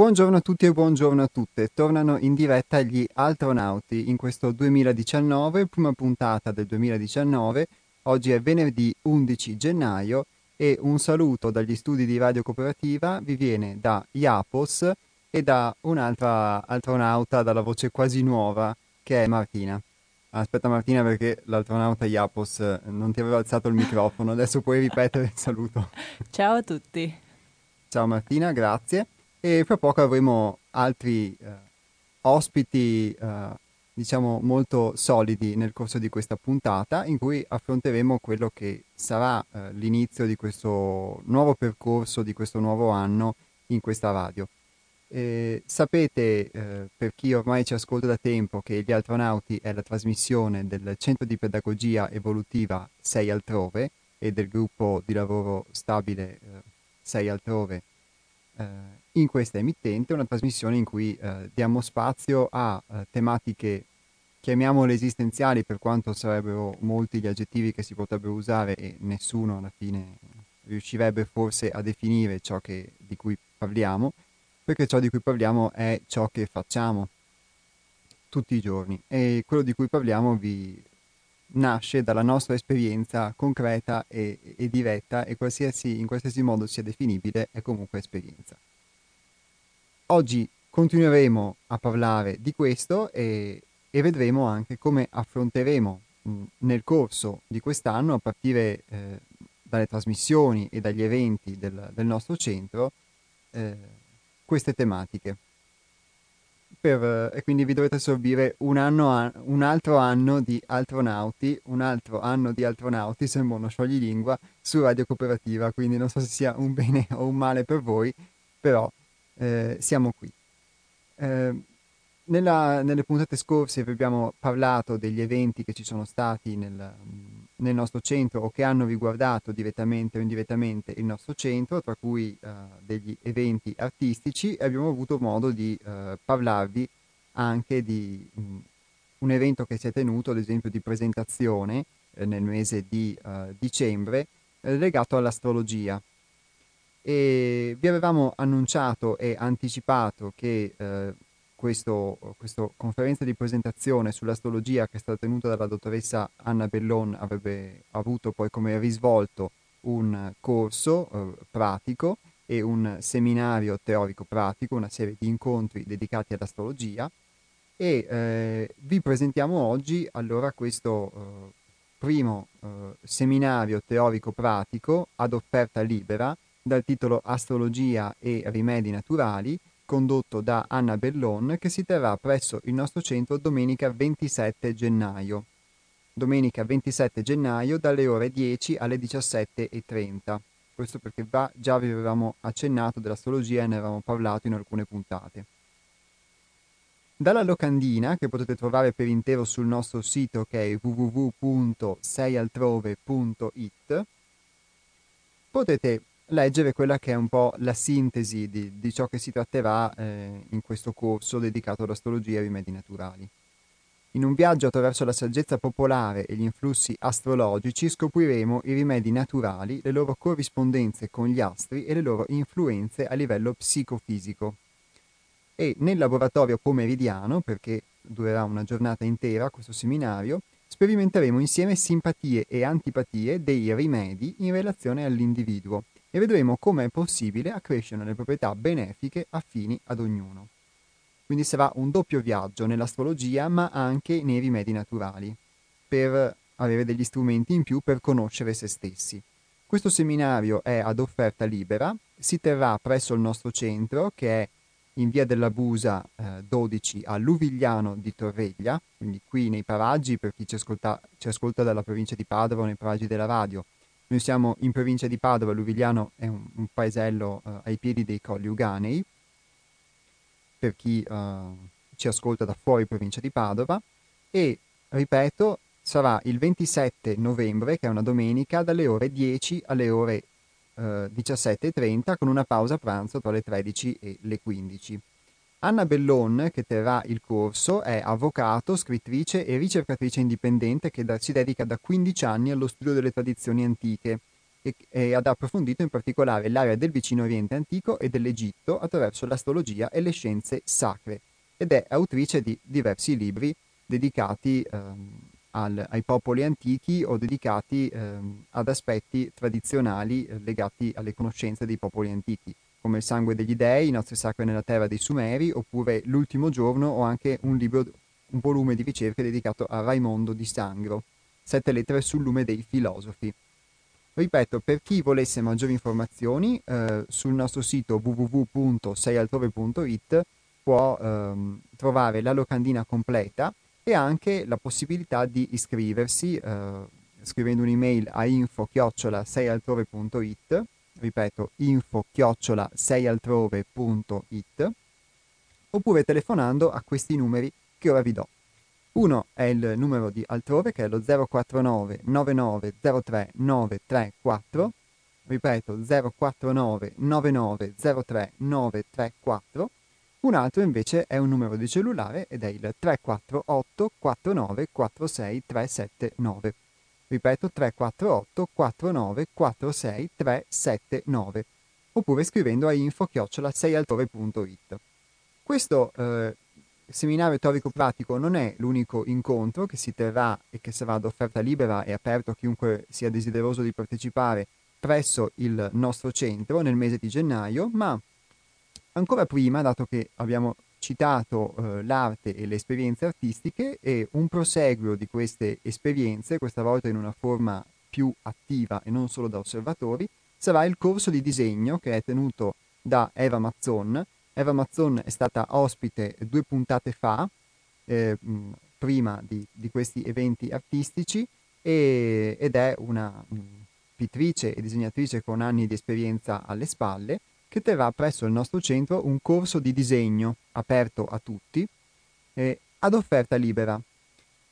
Buongiorno a tutti e buongiorno a tutte. Tornano in diretta gli Altronauti in questo 2019, prima puntata del 2019. Oggi è venerdì 11 gennaio e un saluto dagli studi di Radio Cooperativa vi viene da Iapos e da un'altra astronauta dalla voce quasi nuova che è Martina. Aspetta Martina perché l'astronauta Iapos non ti aveva alzato il microfono, adesso puoi ripetere il saluto. Ciao a tutti. Ciao Martina, grazie e fra poco avremo altri eh, ospiti eh, diciamo molto solidi nel corso di questa puntata in cui affronteremo quello che sarà eh, l'inizio di questo nuovo percorso, di questo nuovo anno in questa radio. Eh, sapete, eh, per chi ormai ci ascolta da tempo, che Gli Astronauti è la trasmissione del Centro di Pedagogia Evolutiva 6 Altrove e del gruppo di lavoro stabile 6 eh, Altrove eh, in questa emittente, una trasmissione in cui eh, diamo spazio a eh, tematiche, chiamiamole esistenziali, per quanto sarebbero molti gli aggettivi che si potrebbero usare e nessuno alla fine riuscirebbe forse a definire ciò che, di cui parliamo, perché ciò di cui parliamo è ciò che facciamo tutti i giorni e quello di cui parliamo vi nasce dalla nostra esperienza concreta e, e diretta e qualsiasi, in qualsiasi modo sia definibile è comunque esperienza. Oggi continueremo a parlare di questo e, e vedremo anche come affronteremo mh, nel corso di quest'anno, a partire eh, dalle trasmissioni e dagli eventi del, del nostro centro, eh, queste tematiche. Per, e quindi vi dovete assorbire un, anno, un altro anno di astronauti, un altro anno di astronauti, sembra uno scioglilingua, su Radio Cooperativa, quindi non so se sia un bene o un male per voi, però eh, siamo qui. Eh, nella, nelle puntate scorse vi abbiamo parlato degli eventi che ci sono stati nel, nel, nostro centro o che hanno riguardato direttamente o indirettamente il nostro centro, tra cui eh, degli eventi artistici e abbiamo avuto modo di eh, parlarvi anche di mh, un evento che si è tenuto, ad esempio di presentazione eh, nel mese di eh, dicembre, legato all'astrologia e vi avevamo annunciato e anticipato che eh, questa conferenza di presentazione sull'astrologia che è stata tenuta dalla dottoressa Anna Bellon avrebbe avuto poi come risvolto un corso eh, pratico e un seminario teorico pratico, una serie di incontri dedicati all'astrologia. E eh, vi presentiamo oggi allora questo eh, primo eh, seminario teorico pratico ad offerta libera dal titolo Astrologia e rimedi naturali, condotto da Anna Bellon, che si terrà presso il nostro centro domenica 27 gennaio. Domenica 27 gennaio dalle ore 10 alle 17.30. Questo perché va, già vi avevamo accennato dell'astrologia e ne avevamo parlato in alcune puntate. Dalla locandina, che potete trovare per intero sul nostro sito che è www.seialtrove.it, potete leggere quella che è un po' la sintesi di, di ciò che si tratterà eh, in questo corso dedicato all'astrologia e ai rimedi naturali. In un viaggio attraverso la saggezza popolare e gli influssi astrologici scopriremo i rimedi naturali, le loro corrispondenze con gli astri e le loro influenze a livello psicofisico. E nel laboratorio pomeridiano, perché durerà una giornata intera questo seminario, sperimenteremo insieme simpatie e antipatie dei rimedi in relazione all'individuo e vedremo come è possibile accrescere le proprietà benefiche affini ad ognuno. Quindi sarà un doppio viaggio nell'astrologia ma anche nei rimedi naturali, per avere degli strumenti in più per conoscere se stessi. Questo seminario è ad offerta libera, si terrà presso il nostro centro che è in via della Busa eh, 12 a Luvigliano di Torreglia, quindi qui nei paraggi per chi ci ascolta, ci ascolta dalla provincia di Padova o nei paraggi della radio, noi siamo in provincia di Padova, Luvigliano è un, un paesello uh, ai piedi dei Colli Uganei, per chi uh, ci ascolta da fuori provincia di Padova, e ripeto, sarà il 27 novembre, che è una domenica, dalle ore 10 alle ore uh, eh, 17.30, con una pausa pranzo tra le 13 e le 15. Anna Bellon, che terrà il corso, è avvocato, scrittrice e ricercatrice indipendente che da, si dedica da 15 anni allo studio delle tradizioni antiche e, e ad approfondito in particolare l'area del vicino Oriente antico e dell'Egitto attraverso l'astrologia e le scienze sacre ed è autrice di diversi libri dedicati ehm, al, ai popoli antichi o dedicati ehm, ad aspetti tradizionali eh, legati alle conoscenze dei popoli antichi, come il sangue degli dei, nostri sacri nella terra dei Sumeri, oppure L'ultimo giorno o anche un libro, un volume di ricerche dedicato a Raimondo di Sangro, sette lettere sul lume dei filosofi. Ripeto, per chi volesse maggiori informazioni, eh, sul nostro sito www.seialtrove.it può ehm, trovare la locandina completa e anche la possibilità di iscriversi eh, scrivendo un'email a info-seialtrove.it ripeto info-seialtrove.it oppure telefonando a questi numeri che ora vi do. Uno è il numero di altrove che è lo 049 9903 934, ripeto 049 9903 934 un altro invece è un numero di cellulare ed è il 348 49 46 379. Ripeto 348 49 46 379 oppure scrivendo a info-seialtrove.it. Questo eh, seminario teorico pratico non è l'unico incontro che si terrà e che sarà ad offerta libera e aperto a chiunque sia desideroso di partecipare presso il nostro centro nel mese di gennaio, ma Ancora prima, dato che abbiamo citato eh, l'arte e le esperienze artistiche e un proseguio di queste esperienze, questa volta in una forma più attiva e non solo da osservatori, sarà il corso di disegno che è tenuto da Eva Mazzon. Eva Mazzon è stata ospite due puntate fa, eh, prima di, di, questi eventi artistici, e, ed è una pittrice e disegnatrice con anni di esperienza alle spalle che terrà presso il nostro centro un corso di disegno aperto a tutti eh, ad offerta libera.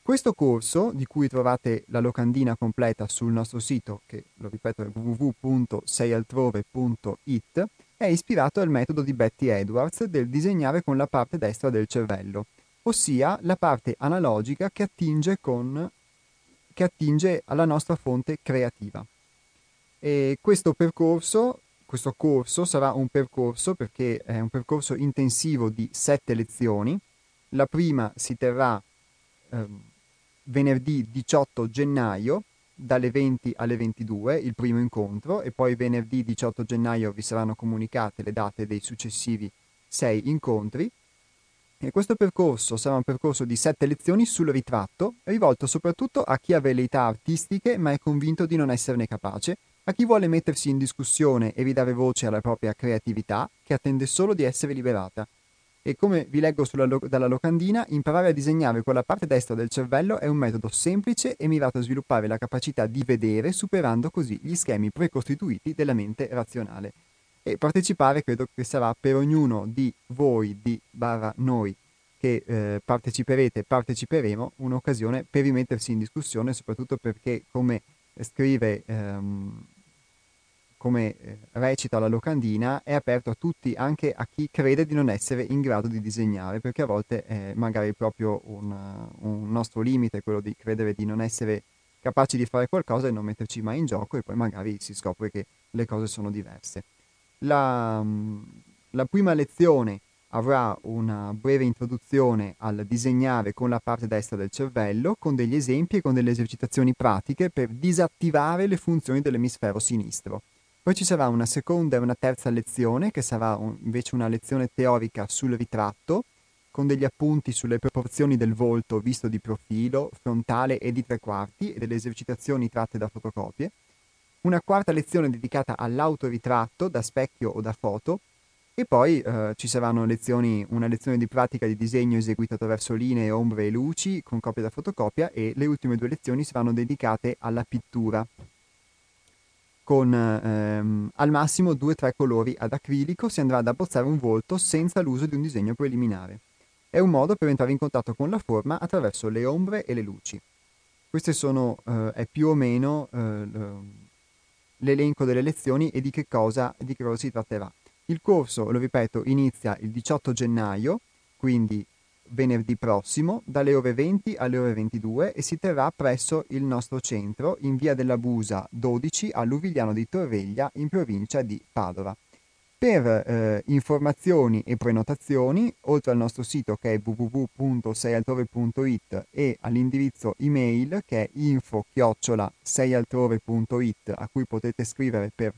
Questo corso, di cui trovate la locandina completa sul nostro sito, che lo ripeto è www.seialtrove.it, è ispirato al metodo di Betty Edwards del disegnare con la parte destra del cervello, ossia la parte analogica che attinge, con, che attinge alla nostra fonte creativa. E questo percorso questo corso sarà un percorso perché è un percorso intensivo di sette lezioni. La prima si terrà eh, venerdì 18 gennaio dalle 20 alle 22, il primo incontro, e poi venerdì 18 gennaio vi saranno comunicate le date dei successivi sei incontri. E questo percorso sarà un percorso di sette lezioni sul ritratto, rivolto soprattutto a chi ha velleità artistiche ma è convinto di non esserne capace a chi vuole mettersi in discussione e ridare voce alla propria creatività, che attende solo di essere liberata. E come vi leggo lo- dalla locandina, imparare a disegnare con la parte destra del cervello è un metodo semplice e mirato a sviluppare la capacità di vedere, superando così gli schemi precostituiti della mente razionale. E partecipare credo che sarà per ognuno di voi, di barra noi, che eh, parteciperete, parteciperemo, un'occasione per rimettersi in discussione, soprattutto perché, come scrive ehm, come eh, recita la locandina, è aperto a tutti, anche a chi crede di non essere in grado di disegnare, perché a volte è magari proprio un, un nostro limite quello di credere di non essere capaci di fare qualcosa e non metterci mai in gioco e poi magari si scopre che le cose sono diverse. La, la prima lezione avrà una breve introduzione al disegnare con la parte destra del cervello, con degli esempi e con delle esercitazioni pratiche per disattivare le funzioni dell'emisfero sinistro. Poi ci sarà una seconda e una terza lezione, che sarà un, invece una lezione teorica sul ritratto, con degli appunti sulle proporzioni del volto visto di profilo, frontale e di tre quarti e delle esercitazioni tratte da fotocopie. Una quarta lezione dedicata all'autoritratto da specchio o da foto, e poi eh, ci saranno lezioni, una lezione di pratica di disegno eseguita attraverso linee, ombre e luci con copia da fotocopia e le ultime due lezioni saranno dedicate alla pittura con ehm, al massimo due o tre colori ad acrilico si andrà ad abbozzare un volto senza l'uso di un disegno preliminare. È un modo per entrare in contatto con la forma attraverso le ombre e le luci. Questo eh, è più o meno eh, l'elenco delle lezioni e di che, cosa, di che cosa si tratterà. Il corso, lo ripeto, inizia il 18 gennaio, quindi venerdì prossimo dalle ore 20 alle ore 22 e si terrà presso il nostro centro in via della Busa 12 a Luvigliano di Torreglia in provincia di Padova. Per eh, informazioni e prenotazioni, oltre al nostro sito che è www.seialtrove.it e all'indirizzo email che è info-seialtrove.it a cui potete scrivere per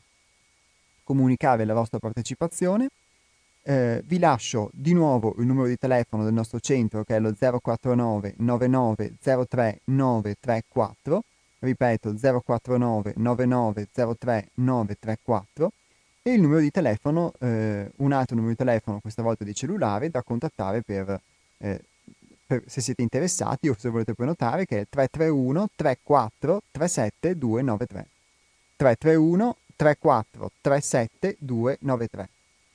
comunicare la vostra partecipazione, eh, vi lascio di nuovo il numero di telefono del nostro centro che è lo 049 99 03 934, ripeto 049 99 03 934 e il numero di telefono, eh, un altro numero di telefono, questa volta di cellulare, da contattare per, eh, per, se siete interessati o se volete prenotare, che è 331 34 37 293. 331 34 37 293.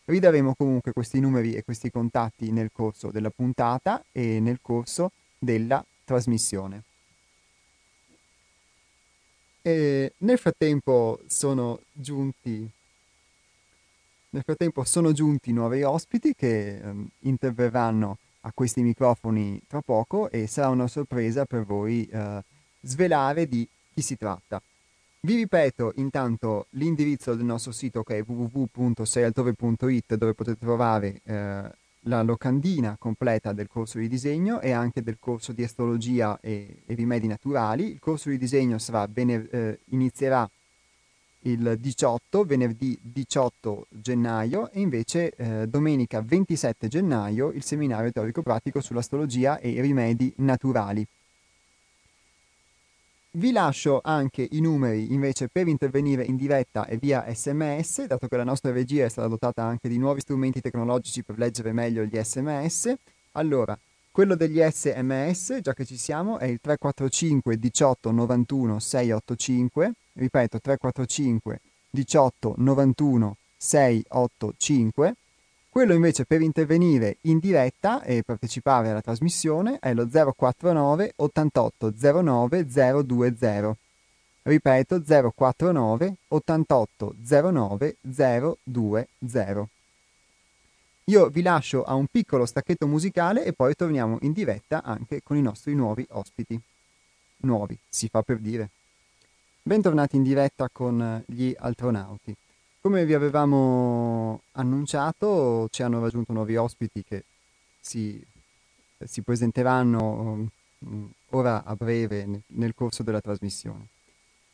Ridaremo comunque questi numeri e questi contatti nel corso della puntata e nel corso della trasmissione. E nel frattempo sono giunti nel frattempo sono giunti nuovi ospiti che um, interverranno a questi microfoni tra poco e sarà una sorpresa per voi uh, svelare di chi si tratta. Vi ripeto intanto l'indirizzo del nostro sito che è www.seialtrove.it dove potete trovare eh, la locandina completa del corso di disegno e anche del corso di astrologia e, e rimedi naturali. Il corso di disegno bene, eh, inizierà il 18, venerdì 18 gennaio e invece eh, domenica 27 gennaio il seminario teorico pratico sull'astrologia e i rimedi naturali. Vi lascio anche i numeri invece per intervenire in diretta e via sms, dato che la nostra regia è stata dotata anche di nuovi strumenti tecnologici per leggere meglio gli sms. Allora, quello degli sms, già che ci siamo, è il 345 18 91 685 ripeto 345 18 91 685. Quello invece per intervenire in diretta e partecipare alla trasmissione è lo 049 88 09 020. Ripeto 049 88 09 020. Io vi lascio a un piccolo stacchetto musicale e poi torniamo in diretta anche con i nostri nuovi ospiti. Nuovi, si fa per dire. Bentornati in diretta con gli astronauti. Come vi avevamo annunciato, ci hanno raggiunto nuovi ospiti che si, si presenteranno um, ora a breve nel corso della trasmissione.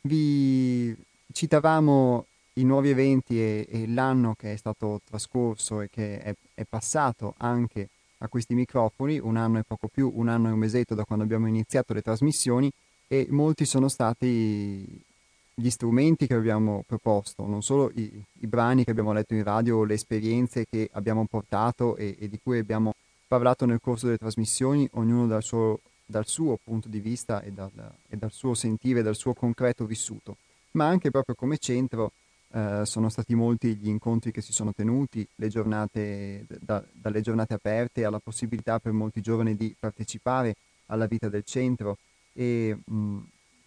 Vi citavamo i nuovi eventi e, e l'anno che è stato trascorso e che è, è passato anche a questi microfoni, un anno e poco più, un anno e un mesetto da quando abbiamo iniziato le trasmissioni e molti sono stati gli strumenti che abbiamo proposto, non solo i, i brani che abbiamo letto in radio, le esperienze che abbiamo portato e, e, di cui abbiamo parlato nel corso delle trasmissioni, ognuno dal suo, dal suo punto di vista e dal, e dal, suo sentire, dal suo concreto vissuto, ma anche proprio come centro eh, sono stati molti gli incontri che si sono tenuti, giornate, da, dalle giornate aperte alla possibilità per molti giovani di partecipare alla vita del centro e mh,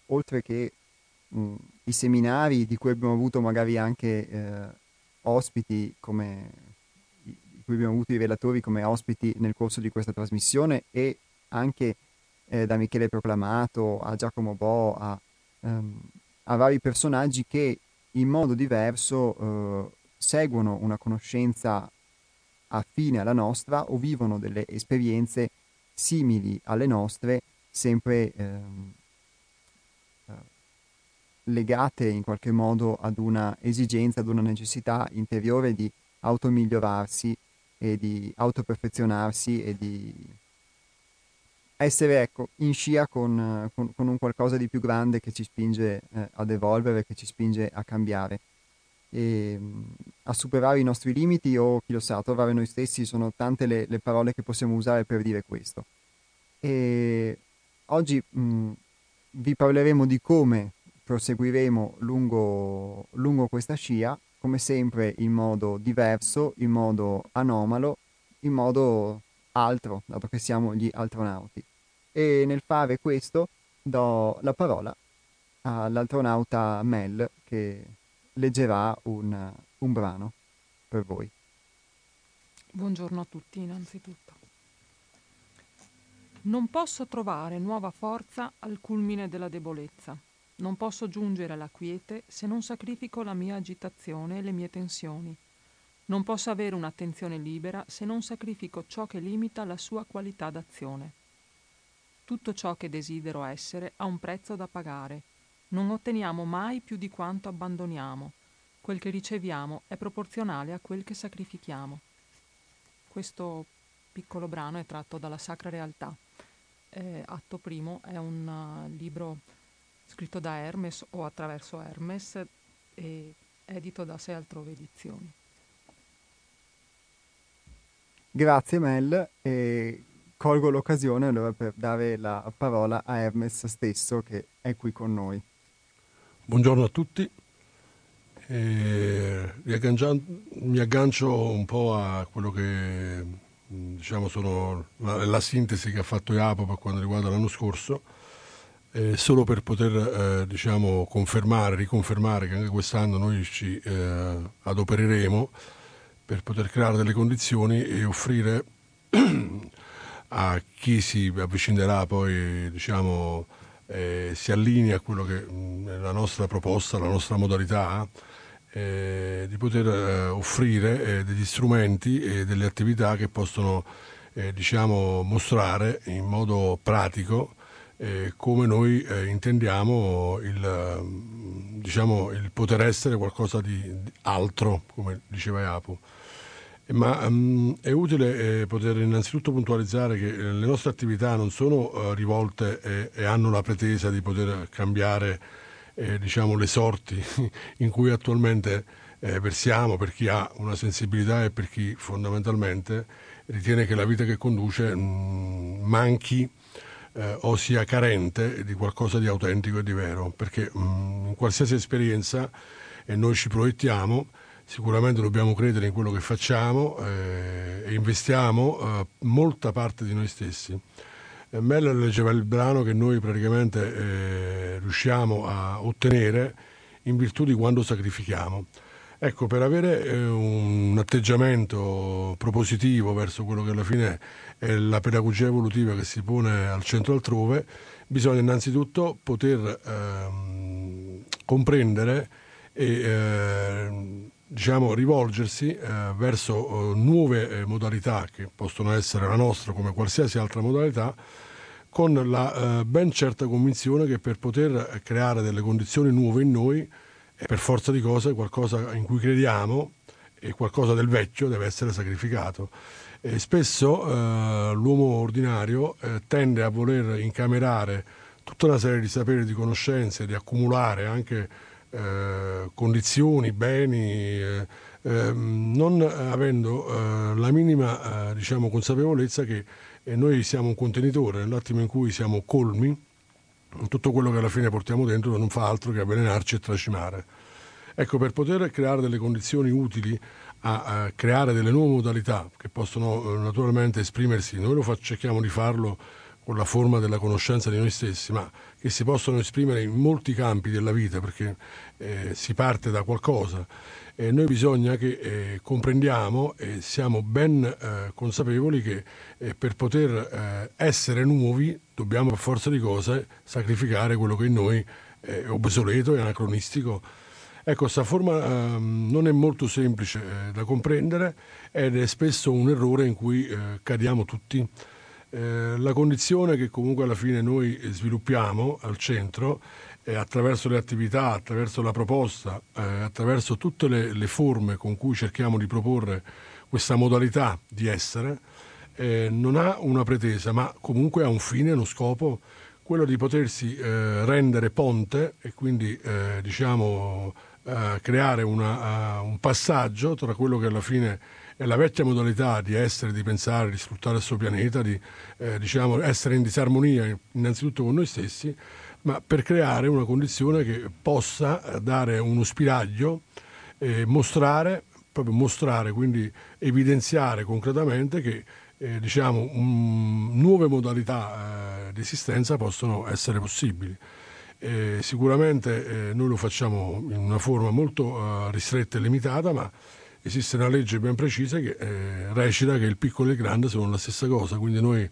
oltre che mh, i seminari di cui abbiamo avuto magari anche eh, ospiti come di cui abbiamo avuto i relatori come ospiti nel corso di questa trasmissione e anche eh, da Michele Proclamato a Giacomo Bo a, um, a vari personaggi che in modo diverso eh, seguono una conoscenza affine alla nostra o vivono delle esperienze simili alle nostre, sempre ehm, eh, legate in qualche modo ad una esigenza, ad una necessità interiore di automigliorarsi e di autoperfezionarsi e di essere ecco, in scia con, con, con, un qualcosa di più grande che ci spinge eh, ad evolvere, che ci spinge a cambiare e a superare i nostri limiti o chi lo sa, a trovare noi stessi, sono tante le, le parole che possiamo usare per dire questo. E oggi mh, vi parleremo di come proseguiremo lungo, lungo questa scia, come sempre in modo diverso, in modo anomalo, in modo altro, dato che siamo gli astronauti. E nel fare questo do la parola all'astronauta Mel che leggerà un, un brano per voi. Buongiorno a tutti innanzitutto. Non posso trovare nuova forza al culmine della debolezza. Non posso giungere alla quiete se non sacrifico la mia agitazione e le mie tensioni. Non posso avere un'attenzione libera se non sacrifico ciò che limita la sua qualità d'azione. Tutto ciò che desidero essere ha un prezzo da pagare. Non otteniamo mai più di quanto abbandoniamo. Quel che riceviamo è proporzionale a quel che sacrifichiamo. Questo piccolo brano è tratto dalla Sacra Realtà. Eh, atto primo è un uh, libro scritto da Hermes o attraverso Hermes e edito da Sei Altrove Edizioni. Grazie Mel e colgo l'occasione allora per dare la parola a Hermes stesso che è qui con noi. Buongiorno a tutti. mi aggancio un po' a quello che diciamo sono la, la, sintesi che ha fatto Iapo per quanto riguarda l'anno scorso, eh, solo per poter eh, diciamo, confermare, riconfermare che anche quest'anno noi ci eh, adopereremo per poter creare delle condizioni e offrire a chi si avvicinerà poi diciamo, eh, si allinea a quello che è la nostra proposta, la nostra modalità eh, di poter eh, offrire degli strumenti e delle attività che possono diciamo, mostrare in modo pratico eh, come noi intendiamo il, diciamo, il, poter essere qualcosa di altro, come diceva Iapu. Ma um, è utile eh, poter innanzitutto puntualizzare che eh, le nostre attività non sono uh, rivolte e, e, hanno la pretesa di poter cambiare eh, diciamo, le sorti in cui attualmente eh, versiamo per chi ha una sensibilità e per chi fondamentalmente ritiene che la vita che conduce mh, mm, manchi eh, o sia carente di qualcosa di autentico e di vero, perché mh, mm, in qualsiasi esperienza e noi ci proiettiamo, sicuramente dobbiamo credere in quello che facciamo eh, e investiamo eh, molta parte di noi stessi. Eh, Mel leggeva il brano che noi praticamente eh, riusciamo a ottenere in virtù di quando sacrifichiamo. Ecco, per avere eh, un atteggiamento propositivo verso quello che alla fine è la pedagogia evolutiva che si pone al centro altrove, bisogna innanzitutto poter ehm, comprendere e eh, diciamo, rivolgersi eh, verso eh, nuove eh, modalità che possono essere la nostra come qualsiasi altra modalità con la eh, ben certa convinzione che per poter creare delle condizioni nuove in noi per forza di cose qualcosa in cui crediamo e qualcosa del vecchio deve essere sacrificato. E spesso eh, l'uomo ordinario eh, tende a voler incamerare tutta una serie di saperi, di conoscenze, di accumulare anche eh, condizioni, beni, eh, ehm, non avendo eh, la minima diciamo, consapevolezza che noi siamo un contenitore, nell'attimo in cui siamo colmi, tutto quello che alla fine portiamo dentro non fa altro che avvelenarci e tracimare. Ecco, per poter creare delle condizioni utili a, a creare delle nuove modalità che possono naturalmente esprimersi, noi lo fa, cerchiamo di farlo con la forma della conoscenza di noi stessi, ma che si possono esprimere in molti campi della vita, perché eh, si parte da qualcosa. E noi bisogna che eh, comprendiamo e siamo ben eh, consapevoli che eh, per poter eh, essere nuovi dobbiamo per forza di cose sacrificare quello che in noi è obsoleto e anacronistico. Ecco, questa forma ehm, non è molto semplice eh, da comprendere ed è spesso un errore in cui cadiamo tutti. Eh, la condizione che comunque alla fine noi sviluppiamo al centro eh, attraverso le attività, attraverso la proposta, eh, attraverso tutte le, le, forme con cui cerchiamo di proporre questa modalità di essere, eh, non ha una pretesa, ma comunque ha un fine, uno scopo, quello di potersi eh, rendere ponte e quindi diciamo creare una, un passaggio tra quello che alla fine è la vecchia modalità di essere, di pensare, di sfruttare il suo pianeta, di eh, diciamo, essere in disarmonia innanzitutto con noi stessi, ma per creare una condizione che possa eh, dare uno spiraglio e mostrare, proprio mostrare, quindi evidenziare concretamente che eh, diciamo, um, nuove modalità eh, di esistenza possono essere possibili. Eh, sicuramente eh, noi lo facciamo in una forma molto ristretta e limitata, ma esiste una legge ben precisa che eh, recita che il piccolo e il grande sono la stessa cosa, quindi noi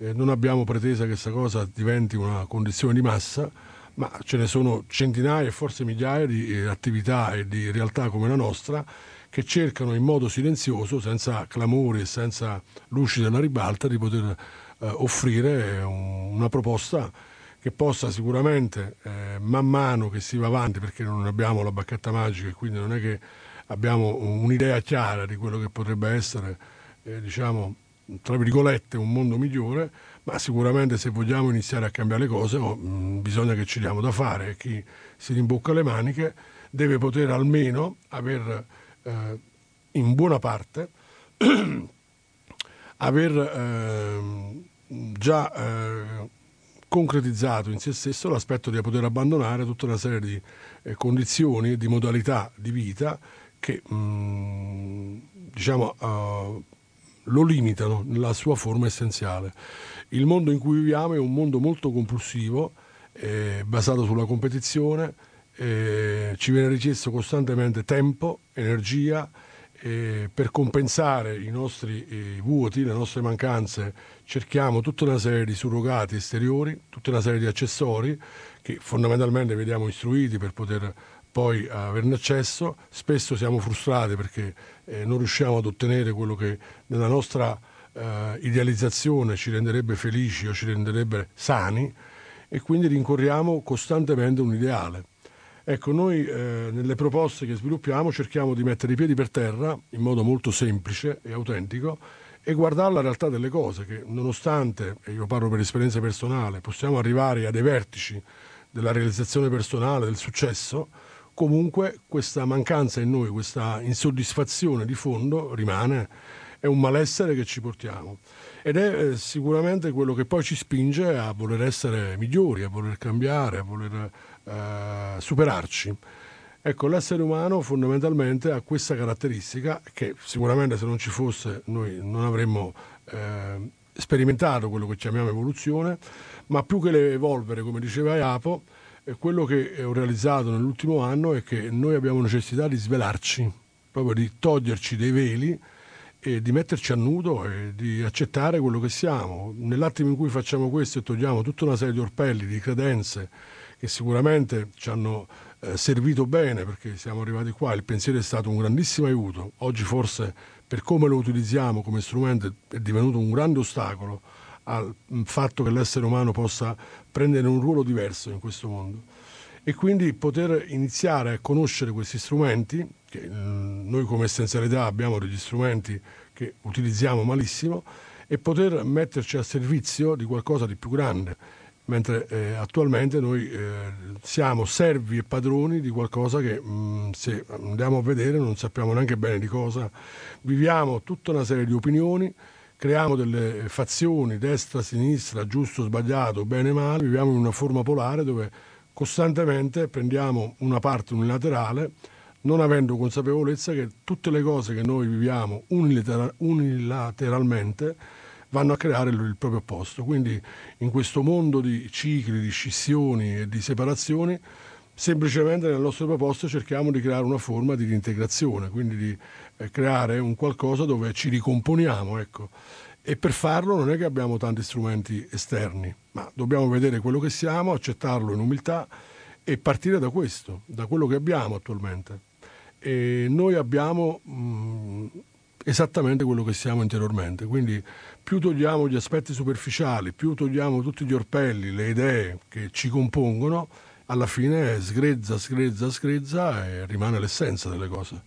eh, non abbiamo pretesa che questa cosa diventi una condizione di massa, ma ce ne sono centinaia e forse migliaia di eh, attività e di realtà come la nostra che cercano in modo silenzioso, senza clamori e senza luci della ribalta, di poter eh, offrire un, una proposta che possa sicuramente, eh, man mano che si va avanti, perché non abbiamo la bacchetta magica e quindi non è che abbiamo un'idea chiara di quello che potrebbe essere, eh, diciamo, tra virgolette, un mondo migliore, ma sicuramente se vogliamo iniziare a cambiare le cose oh, mm, bisogna che ci diamo da fare. Chi si rimbocca le maniche deve poter almeno aver eh, in buona parte aver eh, già eh, concretizzato in se stesso l'aspetto di poter abbandonare tutta una serie di eh, condizioni e di modalità di vita che mh, mm, diciamo, uh, lo limitano nella sua forma essenziale. Il mondo in cui viviamo è un mondo molto compulsivo, eh, basato sulla competizione, eh, ci viene richiesto costantemente tempo, energia, eh, per compensare i nostri eh, vuoti, le nostre mancanze, cerchiamo tutta una serie di surrogati esteriori, tutta una serie di accessori che fondamentalmente vediamo istruiti per poter poi averne accesso. Spesso siamo frustrati perché eh, non riusciamo ad ottenere quello che nella nostra eh, idealizzazione ci renderebbe felici o ci renderebbe sani e quindi rincorriamo costantemente un ideale. Ecco, noi eh, nelle proposte che sviluppiamo cerchiamo di mettere i piedi per terra in modo molto semplice e autentico e guardare la realtà delle cose che nonostante, e io parlo per esperienza personale, possiamo arrivare a dei vertici della realizzazione personale, del successo, comunque questa mancanza in noi, questa insoddisfazione di fondo rimane, è un malessere che ci portiamo ed è eh, sicuramente quello che poi ci spinge a voler essere migliori, a voler cambiare, a voler eh, superarci. Ecco, l'essere umano fondamentalmente ha questa caratteristica che sicuramente se non ci fosse noi non avremmo eh, sperimentato quello che chiamiamo evoluzione, ma più che l'evolvere, come diceva Iapo, quello che ho realizzato nell'ultimo anno è che noi abbiamo necessità di svelarci, proprio di toglierci dei veli e di metterci a nudo e di accettare quello che siamo. Nell'attimo in cui facciamo questo e togliamo tutta una serie di orpelli, di credenze, che sicuramente ci hanno eh, servito bene perché siamo arrivati qua, il pensiero è stato un grandissimo aiuto, oggi forse per come lo utilizziamo come strumento è divenuto un grande ostacolo al fatto che l'essere umano possa prendere un ruolo diverso in questo mondo e quindi poter iniziare a conoscere questi strumenti, che mm, noi come essenzialità abbiamo degli strumenti che utilizziamo malissimo, e poter metterci a servizio di qualcosa di più grande mentre eh, attualmente noi eh, siamo servi e padroni di qualcosa che mh, mm, se andiamo a vedere non sappiamo neanche bene di cosa. Viviamo tutta una serie di opinioni, creiamo delle fazioni, destra, sinistra, giusto, sbagliato, bene, male, viviamo in una forma polare dove costantemente prendiamo una parte unilaterale non avendo consapevolezza che tutte le cose che noi viviamo unilateralmente vanno a creare il proprio posto. Quindi in questo mondo di cicli, di scissioni e di separazioni, semplicemente nel nostro proposto cerchiamo di creare una forma di integrazione, quindi di creare un qualcosa dove ci ricomponiamo. Ecco. E per farlo non è che abbiamo tanti strumenti esterni, ma dobbiamo vedere quello che siamo, accettarlo in umiltà e partire da questo, da quello che abbiamo attualmente. E noi abbiamo mh, esattamente quello che siamo interiormente, quindi più togliamo gli aspetti superficiali, più togliamo tutti gli orpelli, le idee che ci compongono, alla fine sgrezza, sgrezza, sgrezza e rimane l'essenza delle cose.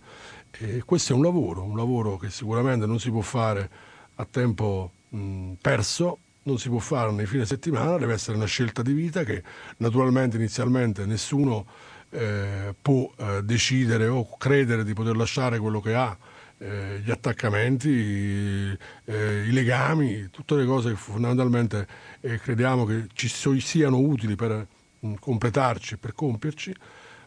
E questo è un lavoro, un lavoro che sicuramente non si può fare a tempo mh, perso, non si può fare nei fine settimana, deve essere una scelta di vita che naturalmente inizialmente nessuno eh, può eh, decidere o credere di poter lasciare quello che ha eh, gli attaccamenti, eh, i legami, tutte le cose che fondamentalmente eh, crediamo che ci siano utili per mh, completarci, per compierci,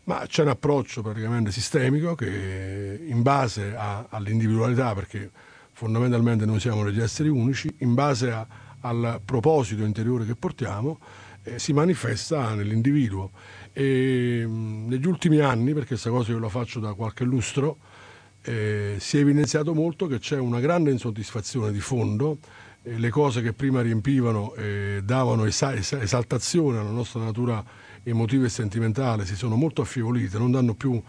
ma c'è un approccio praticamente sistemico che in base a, all'individualità, perché fondamentalmente noi siamo degli esseri unici, in base a, al proposito interiore che portiamo, eh, si manifesta nell'individuo. E, mh, mm, negli ultimi anni, perché questa cosa io la faccio da qualche lustro, eh, si è evidenziato molto che c'è una grande insoddisfazione di fondo eh, le cose che prima riempivano e davano esa- esaltazione alla nostra natura emotiva e sentimentale si sono molto affievolite, non danno più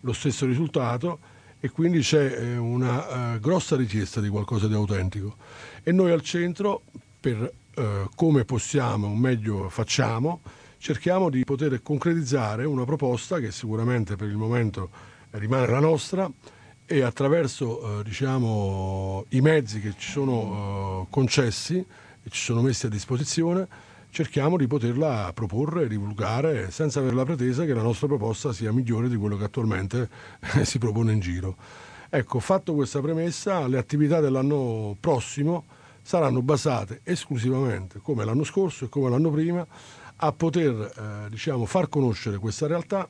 lo stesso risultato e quindi c'è eh, una uh, grossa richiesta di qualcosa di autentico. E noi al centro, per uh, come possiamo, o meglio facciamo, cerchiamo di poter concretizzare una proposta che sicuramente per il momento rimane la nostra e attraverso uh, diciamo, i mezzi che ci sono concessi e ci sono messi a disposizione cerchiamo di poterla proporre e divulgare senza avere la pretesa che la nostra proposta sia migliore di quello che attualmente si propone in giro. Ecco, fatto questa premessa, le attività dell'anno prossimo saranno basate esclusivamente, come l'anno scorso e come l'anno prima, a poter eh, diciamo, far conoscere questa realtà,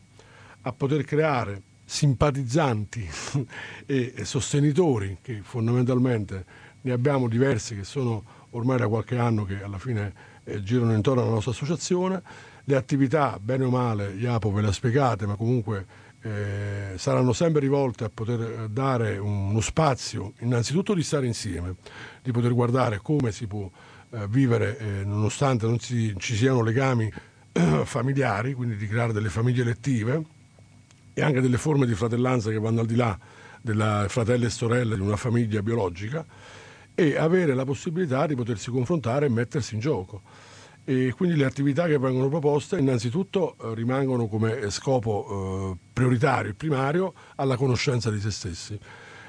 a poter creare simpatizzanti e sostenitori, che fondamentalmente ne abbiamo diversi che sono ormai da qualche anno che alla fine eh, girano intorno alla nostra associazione. Le attività, bene o male, Iapo ve le ha spiegate, ma comunque eh, saranno sempre rivolte a poter eh, dare uno spazio, innanzitutto di stare insieme, di poter guardare come si può eh, vivere eh, nonostante non si, ci siano legami familiari, quindi di creare delle famiglie elettive e anche delle forme di fratellanza che vanno al di là della fratelli e sorelle di una famiglia biologica e avere la possibilità di potersi confrontare e mettersi in gioco. E quindi le attività che vengono proposte innanzitutto eh, rimangono come scopo eh, prioritario e primario alla conoscenza di se stessi.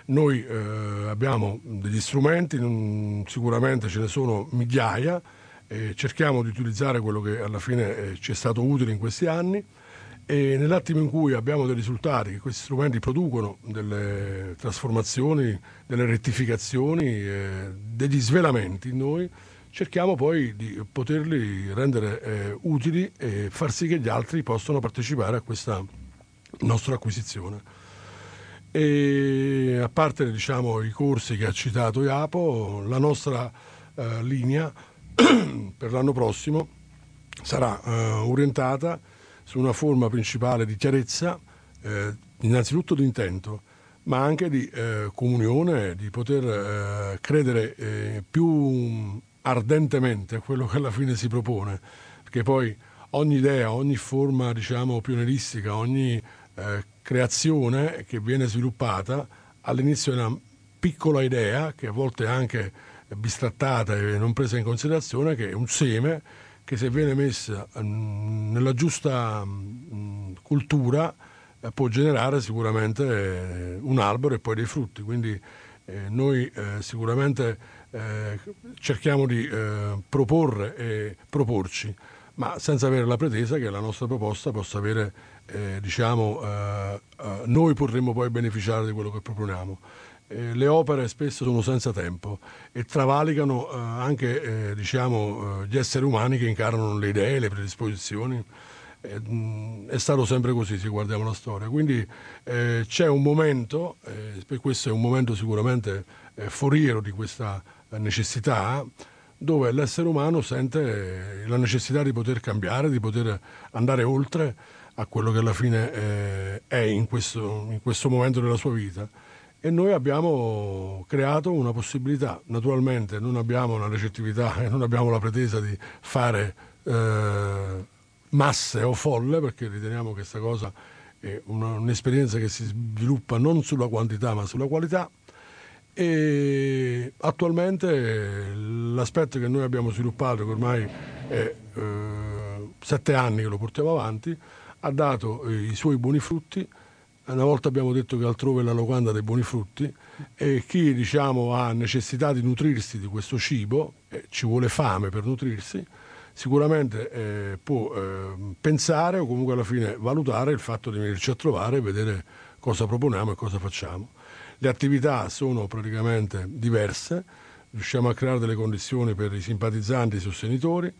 Noi eh, abbiamo degli strumenti, sicuramente ce ne sono migliaia, cerchiamo di utilizzare quello che alla fine eh, ci è stato utile in questi anni e nell'attimo in cui abbiamo dei risultati, che questi strumenti producono delle trasformazioni, delle rettificazioni, eh, degli svelamenti in noi, cerchiamo poi di poterli rendere eh, utili e far sì che gli altri possano partecipare a questa nostra acquisizione. E a parte diciamo, i corsi che ha citato Iapo, la nostra eh, linea per l'anno prossimo sarà eh, orientata su una forma principale di chiarezza, eh, innanzitutto di intento, ma anche di eh, comunione, di poter eh, credere eh, più ardentemente a quello che alla fine si propone, perché poi ogni idea, ogni forma diciamo pionieristica, ogni eh, creazione che viene sviluppata all'inizio è una piccola idea che a volte è anche bistrattata e non presa in considerazione, che è un seme che se viene messa mm, nella giusta mm, cultura eh, può generare sicuramente eh, un albero e poi dei frutti. Quindi eh, noi sicuramente cerchiamo di proporre e proporci, ma senza avere la pretesa che la nostra proposta possa avere, diciamo, noi potremmo poi beneficiare di quello che proponiamo eh, le opere spesso sono senza tempo e travalicano eh, anche eh, diciamo, eh, gli esseri umani che incarnano le idee, le predisposizioni. Eh, mh, è stato sempre così se guardiamo la storia. Quindi eh, c'è un momento, per questo è un momento sicuramente foriero di questa necessità, dove l'essere umano sente la necessità di poter cambiare, di poter andare oltre a quello che alla fine è in questo, in questo momento della sua vita e noi abbiamo creato una possibilità. Naturalmente non abbiamo una recettività e non abbiamo la pretesa di fare eh, masse o folle perché riteniamo che questa cosa è una, un'esperienza che si sviluppa non sulla quantità ma sulla qualità e attualmente l'aspetto che noi abbiamo sviluppato, che ormai è eh, sette anni che lo portiamo avanti, ha dato i suoi buoni frutti una volta abbiamo detto che altrove è la locanda dei buoni frutti e chi diciamo, ha necessità di nutrirsi di questo cibo, eh, ci vuole fame per nutrirsi, sicuramente eh, può eh, pensare o comunque alla fine valutare il fatto di venirci a trovare e vedere cosa proponiamo e cosa facciamo. Le attività sono praticamente diverse, riusciamo a creare delle condizioni per i simpatizzanti i sostenitori,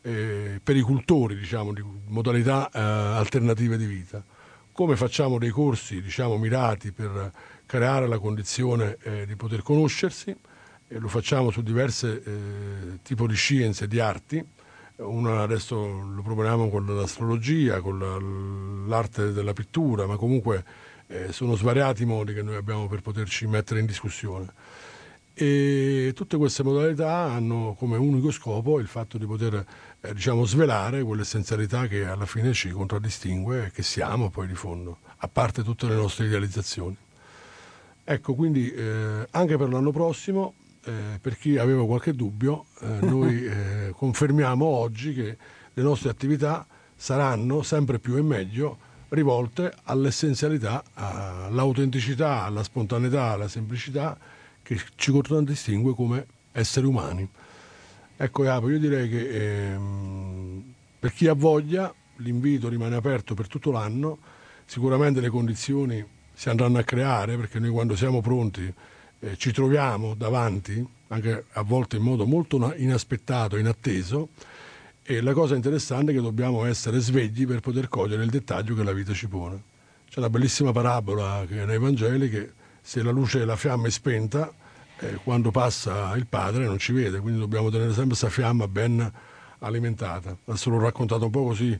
eh, per i cultori diciamo, di modalità eh, alternative di vita come facciamo dei corsi diciamo, mirati per creare la condizione eh, di poter conoscersi e lo facciamo su diverse eh, tipi di scienze e di arti. Una adesso lo proponiamo con l'astrologia, con la, l'arte della pittura, ma comunque eh, sono svariati i modi che noi abbiamo per poterci mettere in discussione. E tutte queste modalità hanno come unico scopo il fatto di poter eh, diciamo, svelare quell'essenzialità che alla fine ci contraddistingue e che siamo poi di fondo, a parte tutte le nostre idealizzazioni. Ecco, quindi eh, anche per l'anno prossimo, eh, per chi aveva qualche dubbio, eh, noi eh, confermiamo oggi che le nostre attività saranno sempre più e meglio rivolte all'essenzialità, all'autenticità, alla spontaneità, alla semplicità che ci contraddistingue come esseri umani. Ecco Iapo, io direi che ehm, per chi ha voglia l'invito rimane aperto per tutto l'anno, sicuramente le condizioni si andranno a creare perché noi quando siamo pronti eh, ci troviamo davanti, anche a volte in modo molto inaspettato, inatteso, e la cosa interessante è che dobbiamo essere svegli per poter cogliere il dettaglio che la vita ci pone. C'è una bellissima parabola che nei Vangeli che se la luce della fiamma è spenta, eh, quando passa il padre non ci vede, quindi dobbiamo tenere sempre questa fiamma ben alimentata. Adesso l'ho raccontato un po' così,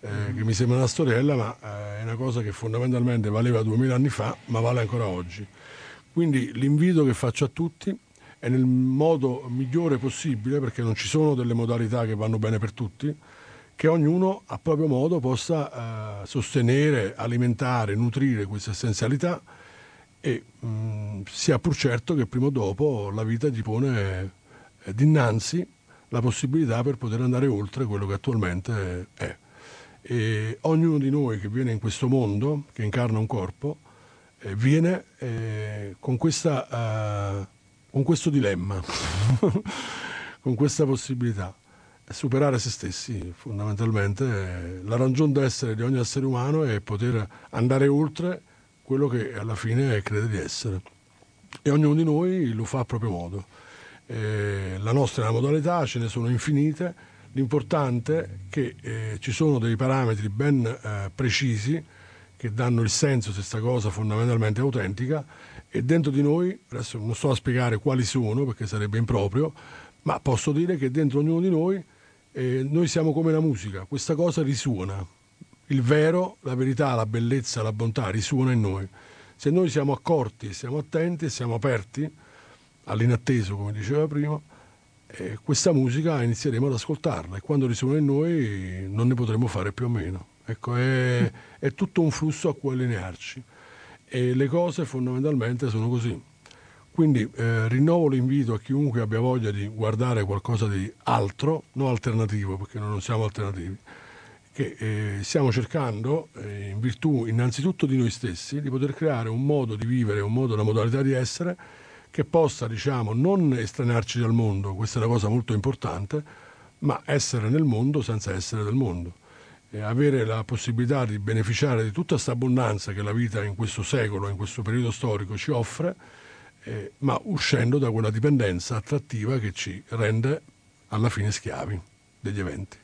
eh, che mi sembra una storiella, ma eh, è una cosa che fondamentalmente valeva duemila anni fa, ma vale ancora oggi. Quindi l'invito che faccio a tutti è nel modo migliore possibile, perché non ci sono delle modalità che vanno bene per tutti, che ognuno a proprio modo possa eh, sostenere, alimentare, nutrire questa essenzialità e mh, mm, sia pur certo che prima o dopo la vita gli pone eh, dinanzi la possibilità per poter andare oltre quello che attualmente è. E ognuno di noi che viene in questo mondo, che incarna un corpo, eh, viene eh, con, questa, uh, con questo dilemma, con questa possibilità. Superare se stessi, fondamentalmente, la ragione d'essere di ogni essere umano è poter andare oltre quello che alla fine crede di essere. E ognuno di noi lo fa a proprio modo. Eh, la nostra è una modalità, ce ne sono infinite, l'importante è che eh, ci sono dei parametri ben eh, precisi che danno il senso se questa cosa fondamentalmente autentica e dentro di noi, adesso non sto a spiegare quali sono perché sarebbe improprio, ma posso dire che dentro ognuno di noi eh, noi siamo come la musica, questa cosa risuona, il vero, la verità, la bellezza, la bontà risuona in noi. Se noi siamo accorti, siamo attenti, siamo aperti all'inatteso, come diceva prima, eh, questa musica inizieremo ad ascoltarla e quando risuona in noi non ne potremo fare più o meno. Ecco, è, è tutto un flusso a cui allinearci e le cose fondamentalmente sono così. Quindi eh, rinnovo l'invito a chiunque abbia voglia di guardare qualcosa di altro, non alternativo, perché noi non siamo alternativi, che eh, stiamo cercando, eh, in virtù innanzitutto di noi stessi, di poter creare un modo di vivere, un modo, una modalità di essere che possa, diciamo, non estranearci dal mondo, questa è una cosa molto importante, ma essere nel mondo senza essere del mondo. E avere la possibilità di beneficiare di tutta questa abbondanza che la vita in questo secolo, in questo periodo storico ci offre, eh, ma uscendo da quella dipendenza attrattiva che ci rende alla fine schiavi degli eventi.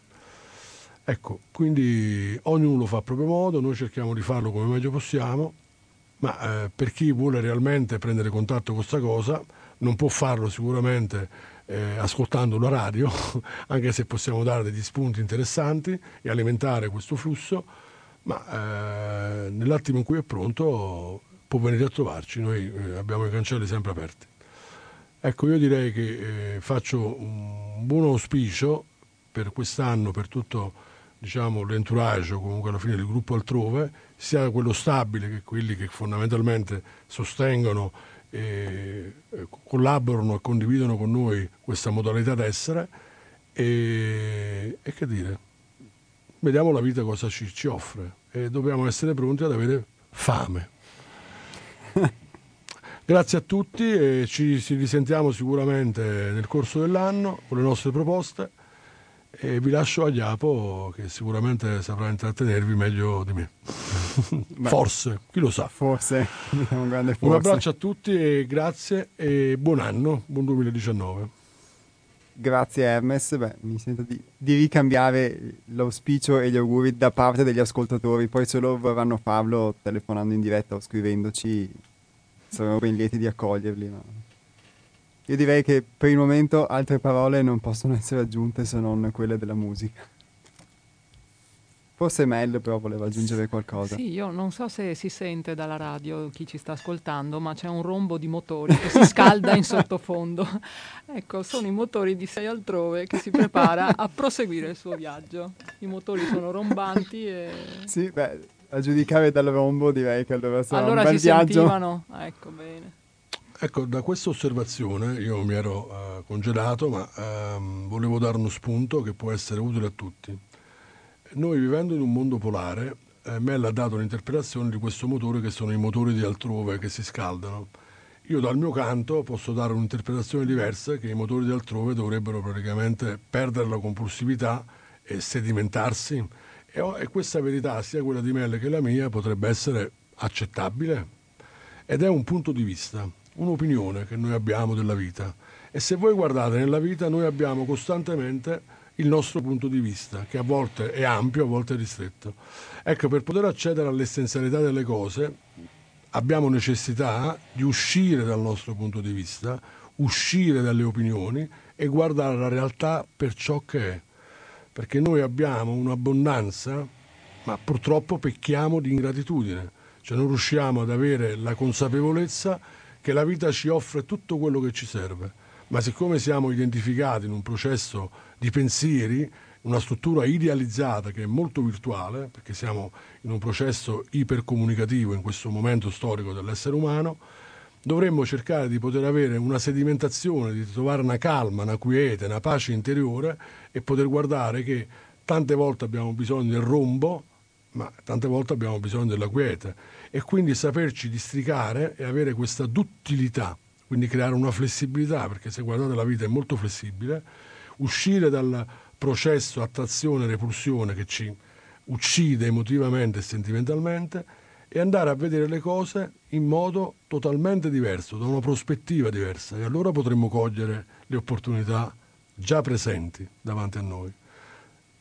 Ecco, quindi ognuno fa a proprio modo, noi cerchiamo di farlo come meglio possiamo, ma eh, per chi vuole realmente prendere contatto con questa cosa non può farlo sicuramente eh, ascoltando la radio, anche se possiamo dare degli spunti interessanti e alimentare questo flusso, ma eh, nell'attimo in cui è pronto può venire a trovarci, noi eh, abbiamo i cancelli sempre aperti. Ecco, io direi che eh, faccio un buon auspicio per quest'anno, per tutto diciamo, l'entourage o comunque alla fine il gruppo altrove, sia quello stabile che quelli che fondamentalmente sostengono, e, collaborano e condividono con noi questa modalità d'essere. E, e che dire, vediamo la vita cosa ci, ci offre e dobbiamo essere pronti ad avere fame. Grazie a tutti e ci, ci risentiamo sicuramente nel corso dell'anno con le nostre proposte e vi lascio a Iapo che sicuramente saprà intrattenervi meglio di me. forse, chi lo sa. Forse, un grande forse. Un abbraccio a tutti e grazie e buon anno, buon 2019. Grazie Hermes, Beh, mi sento di, di, ricambiare l'auspicio e gli auguri da parte degli ascoltatori, poi se loro vorranno farlo telefonando in diretta o scrivendoci, saremo ben lieti di accoglierli. Ma... Io direi che per il momento altre parole non possono essere aggiunte se non quelle della musica. Forse Mel però voleva aggiungere qualcosa. Sì, io non so se si sente dalla radio chi ci sta ascoltando, ma c'è un rombo di motori che si scalda in sottofondo. ecco, sono i motori di Sei altrove che si prepara a proseguire il suo viaggio. I motori sono rombanti e... Sì, beh, a giudicare dal rombo direi che allora sarà allora un bel si viaggio. sentivano. Ecco, bene. Ecco, da questa osservazione io mi ero uh, congedato, ma uh, volevo dare uno spunto che può essere utile a tutti. Noi vivendo in un mondo polare, eh, Mel ha dato un'interpretazione di questo motore che sono i motori di altrove che si scaldano. Io dal mio canto posso dare un'interpretazione diversa che i motori di altrove dovrebbero praticamente perdere la compulsività e sedimentarsi. E, e questa verità, sia quella di Mel che la mia, potrebbe essere accettabile. Ed è un punto di vista, un'opinione che noi abbiamo della vita. E se voi guardate nella vita, noi abbiamo costantemente il nostro punto di vista, che a volte è ampio, a volte è ristretto. Ecco, per poter accedere all'essenzialità delle cose abbiamo necessità di uscire dal nostro punto di vista, uscire dalle opinioni e guardare la realtà per ciò che è. Perché noi abbiamo un'abbondanza, ma purtroppo pecchiamo di ingratitudine, cioè non riusciamo ad avere la consapevolezza che la vita ci offre tutto quello che ci serve ma siccome siamo identificati in un processo di pensieri, una struttura idealizzata che è molto virtuale, perché siamo in un processo ipercomunicativo in questo momento storico dell'essere umano, dovremmo cercare di poter avere una sedimentazione, di trovare una calma, una quiete, una pace interiore e poter guardare che tante volte abbiamo bisogno del rombo, ma tante volte abbiamo bisogno della quiete e quindi saperci districare e avere questa duttilità quindi creare una flessibilità, perché se guardate la vita è molto flessibile, uscire dal processo attrazione-repulsione che ci uccide emotivamente e sentimentalmente e andare a vedere le cose in modo totalmente diverso, da una prospettiva diversa e allora potremmo cogliere le opportunità già presenti davanti a noi.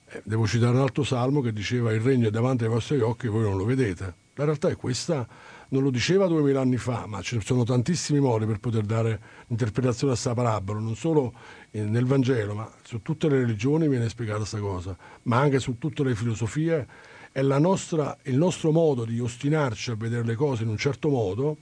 Eh, devo citare un altro salmo che diceva il regno è davanti ai vostri occhi e voi non lo vedete. La realtà è questa non lo diceva duemila anni fa, ma ci sono tantissimi modi per poter dare interpretazione a questa parabola, non solo nel Vangelo, ma su tutte le religioni viene spiegata questa cosa, ma anche su tutte le filosofie. È nostra, il nostro modo di ostinarci a vedere le cose in un certo modo,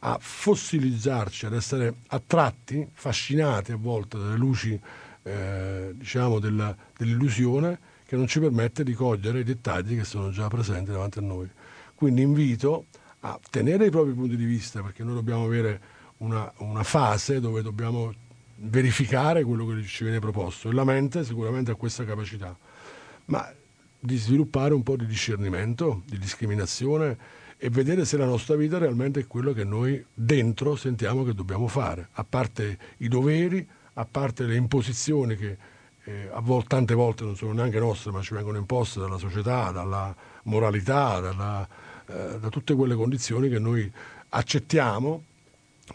a fossilizzarci, ad essere attratti, fascinati a volte dalle luci eh, diciamo della, dell'illusione che non ci permette di cogliere i dettagli che sono già presenti davanti a noi. Quindi invito a tenere i propri punti di vista, perché noi dobbiamo avere una, una fase dove dobbiamo verificare quello che ci viene proposto e la mente sicuramente ha questa capacità, ma di sviluppare un po' di discernimento, di discriminazione e vedere se la nostra vita realmente è quello che noi dentro sentiamo che dobbiamo fare, a parte i doveri, a parte le imposizioni che eh, a volte, tante volte non sono neanche nostre, ma ci vengono imposte dalla società, dalla moralità, dalla, eh, da tutte quelle condizioni che noi accettiamo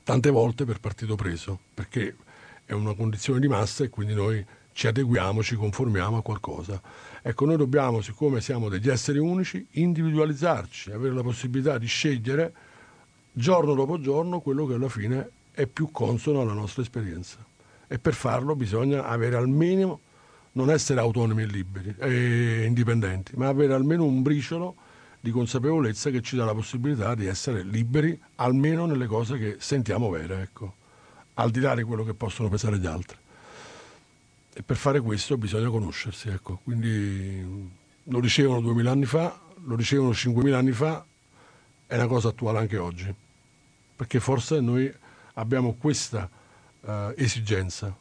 tante volte per partito preso, perché è una condizione di massa e quindi noi ci adeguiamo, ci conformiamo a qualcosa. Ecco, noi dobbiamo, siccome siamo degli esseri unici, individualizzarci, avere la possibilità di scegliere giorno dopo giorno quello che alla fine è più consono alla nostra esperienza. E per farlo bisogna avere al minimo, non essere autonomi e liberi e indipendenti, ma avere almeno un briciolo di consapevolezza che ci dà la possibilità di essere liberi almeno nelle cose che sentiamo vere, ecco, al di là di quello che possono pensare gli altri. E per fare questo bisogna conoscersi, ecco. Quindi lo dicevano duemila anni fa, lo dicevano cinquemila anni fa, è una cosa attuale anche oggi, perché forse noi abbiamo questa uh, esigenza,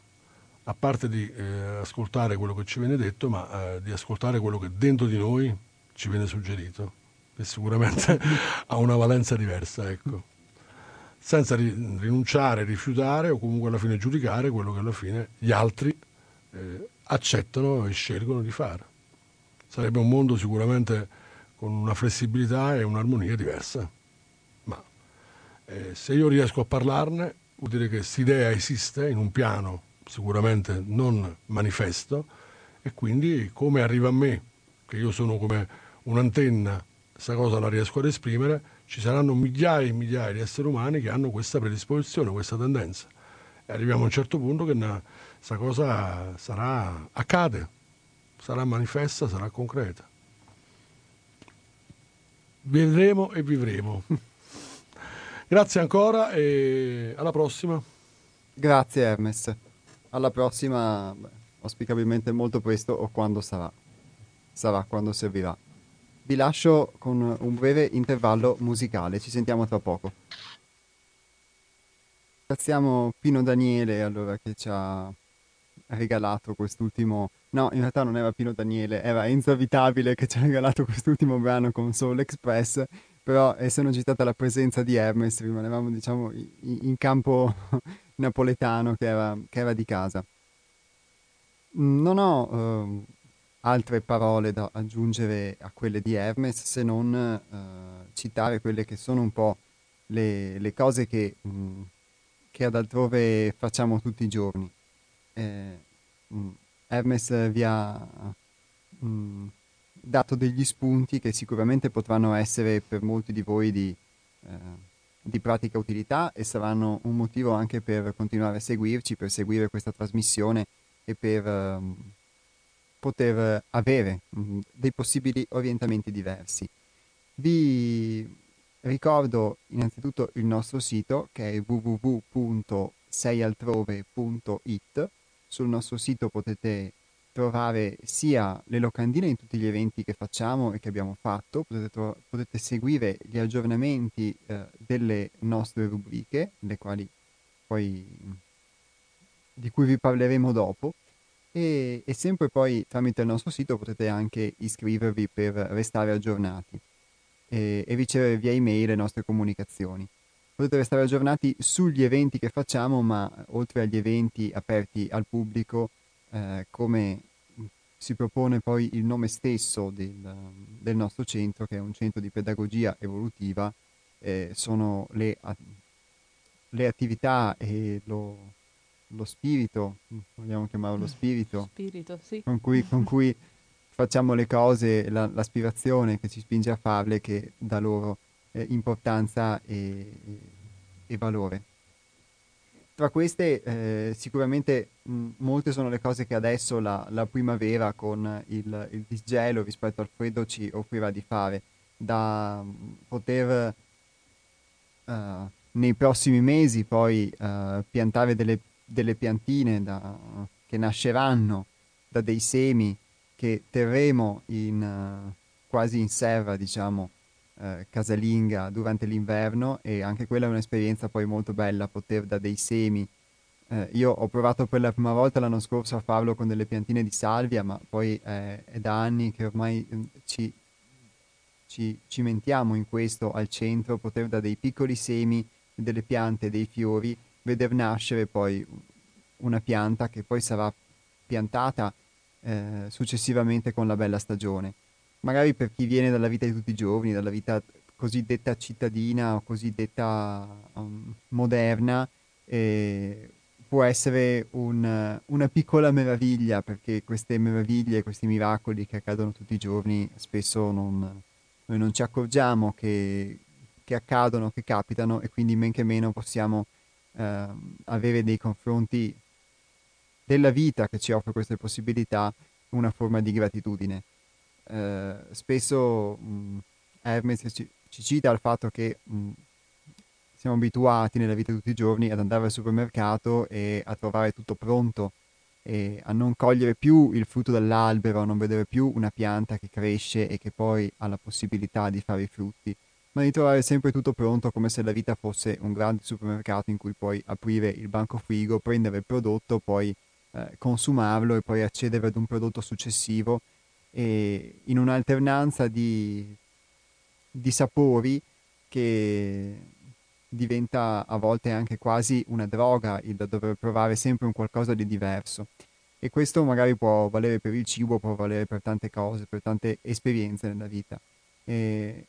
a parte di eh, ascoltare quello che ci viene detto, ma eh, di ascoltare quello che dentro di noi ci viene suggerito che sicuramente ha una valenza diversa, ecco. senza rinunciare, rifiutare o comunque alla fine giudicare quello che alla fine gli altri eh, accettano e scelgono di fare. Sarebbe un mondo sicuramente con una flessibilità e un'armonia diversa, ma eh, se io riesco a parlarne vuol dire che questa idea esiste in un piano sicuramente non manifesto e quindi come arriva a me, che io sono come un'antenna questa cosa la riesco ad esprimere, ci saranno migliaia e migliaia di esseri umani che hanno questa predisposizione, questa tendenza. E arriviamo a un certo punto che questa cosa sarà, accade, sarà manifesta, sarà concreta. vedremo e vivremo. Grazie ancora e alla prossima. Grazie Hermes. Alla prossima, auspicabilmente molto presto o quando sarà. Sarà quando servirà. Vi lascio con un breve intervallo musicale, ci sentiamo tra poco. Ringraziamo Pino Daniele allora che ci ha regalato quest'ultimo... No, in realtà non era Pino Daniele, era Enzo Avitabile che ci ha regalato quest'ultimo brano con Soul Express, però essendo citata la presenza di Hermes rimanevamo diciamo in, campo napoletano che era, che era, di casa. Non ho... Uh, altre parole da aggiungere a quelle di Hermes se non eh, citare quelle che sono un po' le, le cose che, mh, mm, che, ad altrove facciamo tutti i giorni. Eh, mh, mm, Hermes vi ha mh, mm, dato degli spunti che sicuramente potranno essere per molti di voi di, eh, di pratica utilità e saranno un motivo anche per continuare a seguirci, per seguire questa trasmissione e per ehm, poter avere mm, dei possibili orientamenti diversi. Vi ricordo innanzitutto il nostro sito che è www.seialtrove.it. Sul nostro sito potete trovare sia le locandine in tutti gli eventi che facciamo e che abbiamo fatto, potete, tro- potete seguire gli aggiornamenti eh, delle nostre rubriche, le quali poi di cui vi parleremo dopo e, e sempre poi tramite il nostro sito potete anche iscrivervi per restare aggiornati e, e ricevere via email le nostre comunicazioni. Potete restare aggiornati sugli eventi che facciamo, ma oltre agli eventi aperti al pubblico, eh, come si propone poi il nome stesso del, del, nostro centro, che è un centro di pedagogia evolutiva, eh, sono le, le, attività e lo, lo spirito, vogliamo chiamarlo lo spirito, spirito sì. con, cui, con, cui, facciamo le cose, la, l'aspirazione che ci spinge a farle che dà loro eh, importanza e, e, valore. Tra queste eh, sicuramente mh, molte sono le cose che adesso la, la primavera con il, il, disgelo rispetto al freddo ci offrirà di fare, da poter uh, nei prossimi mesi poi uh, piantare delle delle piantine da, che nasceranno da dei semi che terremo in, uh, quasi in serra, diciamo, uh, casalinga durante l'inverno e anche quella è un'esperienza poi molto bella, poter da dei semi. Uh, io ho provato per la prima volta l'anno scorso a farlo con delle piantine di salvia, ma poi è da anni che ormai mm, ci, ci cimentiamo in questo al centro, poter da dei piccoli semi delle piante, dei fiori, veder nascere poi una pianta che poi sarà piantata eh, successivamente con la bella stagione. Magari per chi viene dalla vita di tutti i giorni, dalla vita cosiddetta cittadina o cosiddetta um, moderna, eh, può essere un, una piccola meraviglia perché queste meraviglie, questi miracoli che accadono tutti i giorni spesso non, noi non ci accorgiamo che, che accadono, che capitano e quindi men che meno possiamo eh, avere dei confronti della vita che ci offre queste possibilità una forma di gratitudine. Eh, spesso mh, Hermes ci, ci, cita il fatto che mh, siamo abituati nella vita di tutti i giorni ad andare al supermercato e a trovare tutto pronto e a non cogliere più il frutto dall'albero, a non vedere più una pianta che cresce e che poi ha la possibilità di fare i frutti ma di trovare sempre tutto pronto come se la vita fosse un grande supermercato in cui puoi aprire il banco frigo, prendere il prodotto, poi eh, consumarlo e poi accedere ad un prodotto successivo e in un'alternanza di, di sapori che diventa a volte anche quasi una droga il dover provare sempre un qualcosa di diverso. E questo magari può valere per il cibo, può valere per tante cose, per tante esperienze nella vita. E,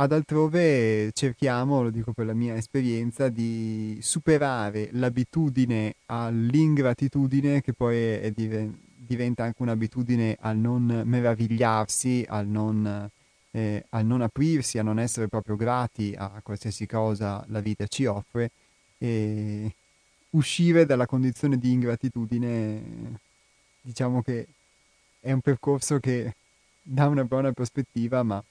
ad altrove cerchiamo, lo dico per la mia esperienza, di superare l'abitudine all'ingratitudine che poi è, è, diventa anche un'abitudine al non meravigliarsi, al non, eh, al non, aprirsi, a non essere proprio grati a qualsiasi cosa la vita ci offre. E uscire dalla condizione di ingratitudine diciamo che è un percorso che dà una buona prospettiva ma...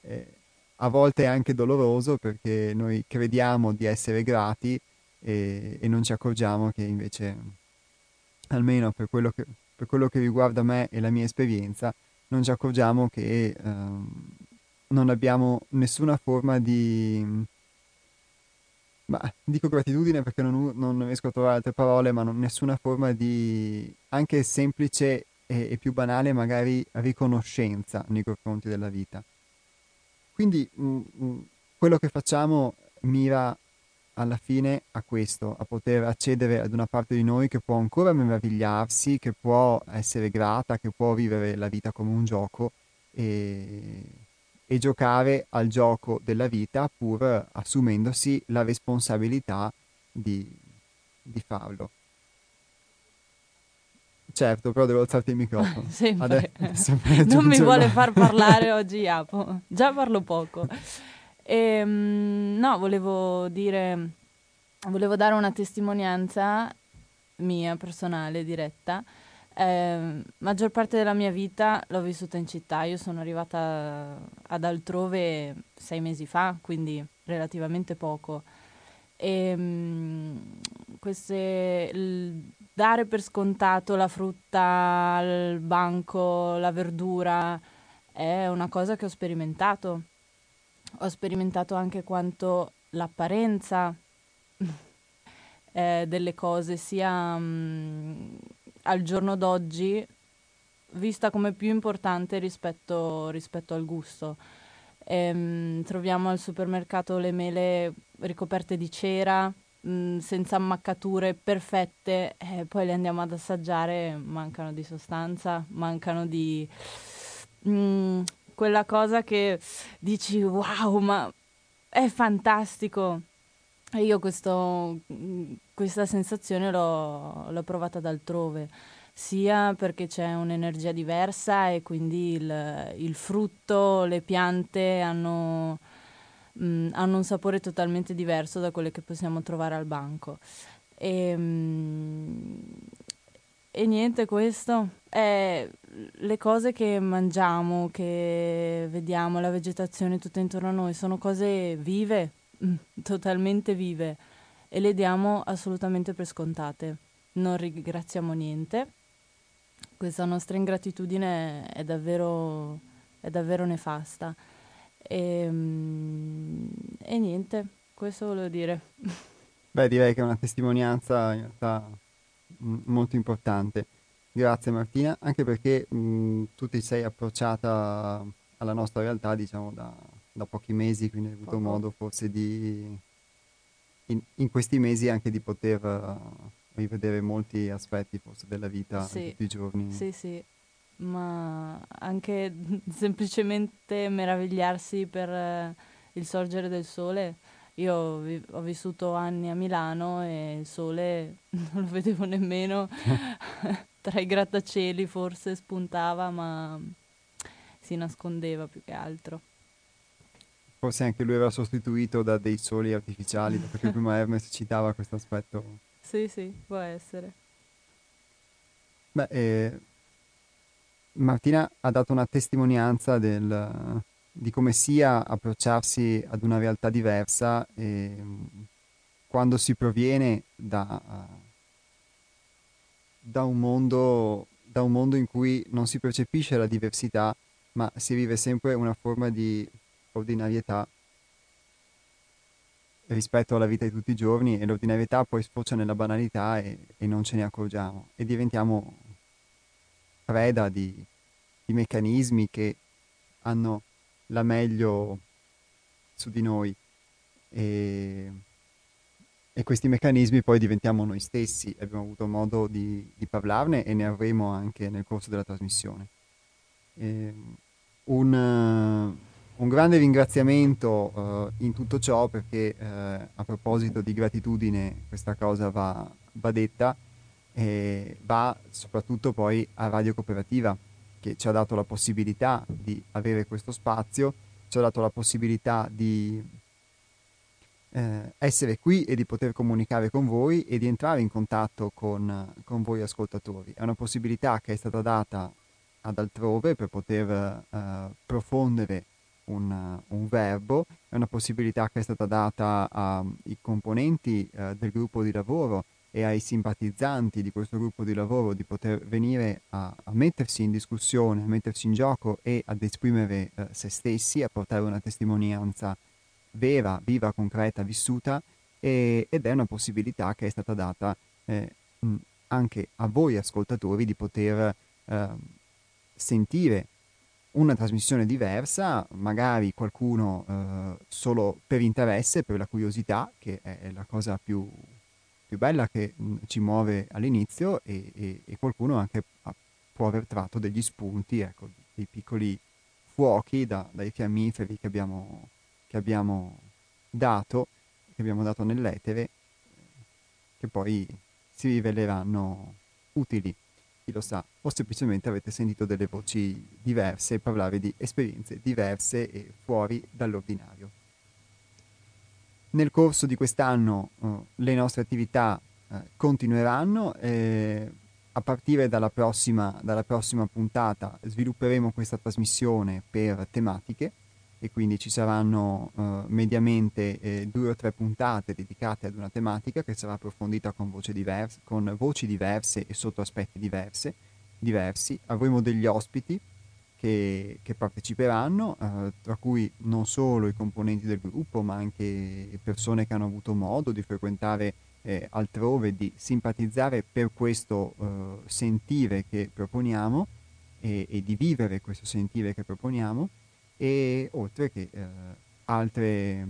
Eh, a volte è anche doloroso perché noi crediamo di essere grati e, e non ci accorgiamo che invece, almeno per quello che, per quello che, riguarda me e la mia esperienza, non ci accorgiamo che ehm, non abbiamo nessuna forma di... Ma dico gratitudine perché non, non, riesco a trovare altre parole, ma non, nessuna forma di anche semplice e, e, più banale, magari riconoscenza nei confronti della vita. Quindi mh, mm, mh, mm, quello che facciamo mira alla fine a questo, a poter accedere ad una parte di noi che può ancora meravigliarsi, che può essere grata, che può vivere la vita come un gioco e, e giocare al gioco della vita pur assumendosi la responsabilità di, di farlo. Certo, però devo alzarti il microfono. sempre. Adesso, non mi vuole far parlare oggi Iapo, già parlo poco. E, ehm, no, volevo dire, volevo dare una testimonianza mia, personale, diretta. Eh, maggior parte della mia vita l'ho vissuta in città. Io sono arrivata ad altrove sei mesi fa, quindi relativamente poco. E mh, queste, dare per scontato la frutta al banco, la verdura, è una cosa che ho sperimentato ho sperimentato anche quanto l'apparenza eh, delle cose sia mh, mm, al giorno d'oggi vista come più importante rispetto, rispetto al gusto. Ehm, troviamo al supermercato le mele ricoperte di cera, senza ammaccature perfette, eh, poi le andiamo ad assaggiare, mancano di sostanza, mancano di... Mh, quella cosa che dici wow, ma è fantastico. E io questo, questa sensazione l'ho, l'ho provata d'altrove, sia perché c'è un'energia diversa e quindi il, il frutto, le piante hanno, mh, hanno, un sapore totalmente diverso da quelle che possiamo trovare al banco. E, mh, e niente, questo è le cose che mangiamo, che vediamo, la vegetazione tutta intorno a noi, sono cose vive, mm, totalmente vive e le diamo assolutamente per scontate. Non ringraziamo niente. Questa nostra ingratitudine è davvero, è davvero nefasta. E, mm, e niente, questo volevo dire. Beh, direi che è una testimonianza in realtà molto importante. Grazie Martina, anche perché mh, tu ti sei approcciata alla nostra realtà, diciamo, da, da pochi mesi, quindi hai avuto Poco. modo forse di, in, in, questi mesi anche di poter uh, rivedere molti aspetti forse della vita sì. tutti i giorni. Sì, sì, ma anche semplicemente meravigliarsi per uh, il sorgere del sole io ho, vi- ho vissuto anni a Milano e il sole non lo vedevo nemmeno, tra i grattacieli forse spuntava, ma si nascondeva più che altro. Forse anche lui era sostituito da dei soli artificiali, perché prima Hermes citava questo aspetto. Sì, sì, può essere. Beh, eh, Martina ha dato una testimonianza del, di come sia approcciarsi ad una realtà diversa e, quando si proviene da, da, un mondo, da un mondo in cui non si percepisce la diversità, ma si vive sempre una forma di ordinarietà rispetto alla vita di tutti i giorni e l'ordinarietà poi sfocia nella banalità e, e non ce ne accorgiamo e diventiamo preda di, di meccanismi che hanno la meglio su di noi e, e questi meccanismi poi diventiamo noi stessi. Abbiamo avuto modo di, di parlarne e ne avremo anche nel corso della trasmissione. E, un, uh, un, grande ringraziamento uh, in tutto ciò perché uh, a proposito di gratitudine questa cosa va, va detta e va soprattutto poi a Radio Cooperativa che ci ha dato la possibilità di avere questo spazio, ci ha dato la possibilità di eh, essere qui e di poter comunicare con voi e di entrare in contatto con, con voi ascoltatori. È una possibilità che è stata data ad altrove per poter eh, profondere un, un, verbo, è una possibilità che è stata data ai componenti eh, del gruppo di lavoro e ai simpatizzanti di questo gruppo di lavoro di poter venire a, a mettersi in discussione, a mettersi in gioco e ad esprimere eh, se stessi, a portare una testimonianza vera, viva, concreta, vissuta e, ed è una possibilità che è stata data eh, anche a voi ascoltatori di poter eh, sentire una trasmissione diversa, magari qualcuno eh, solo per interesse, per la curiosità, che è la cosa più, più bella che mh, ci muove all'inizio, e, e, e qualcuno anche a, può aver tratto degli spunti, ecco, dei piccoli fuochi da, dai fiammiferi che abbiamo, che abbiamo dato, che abbiamo dato nell'etere, che poi si riveleranno utili chi lo sa, o semplicemente avete sentito delle voci diverse parlare di esperienze diverse e fuori dall'ordinario. Nel corso di quest'anno uh, le nostre attività uh, continueranno. Eh, a partire dalla prossima, dalla prossima puntata svilupperemo questa trasmissione per tematiche e quindi ci saranno uh, mediamente eh, due o tre puntate dedicate ad una tematica che sarà approfondita con, diverse, con voci diverse e sotto aspetti diverse, diversi. Avremo degli ospiti che, che parteciperanno, uh, tra cui non solo i componenti del gruppo, ma anche persone che hanno avuto modo di frequentare eh, altrove, di simpatizzare per questo uh, sentire che proponiamo e, e di vivere questo sentire che proponiamo. E oltre che eh, altre,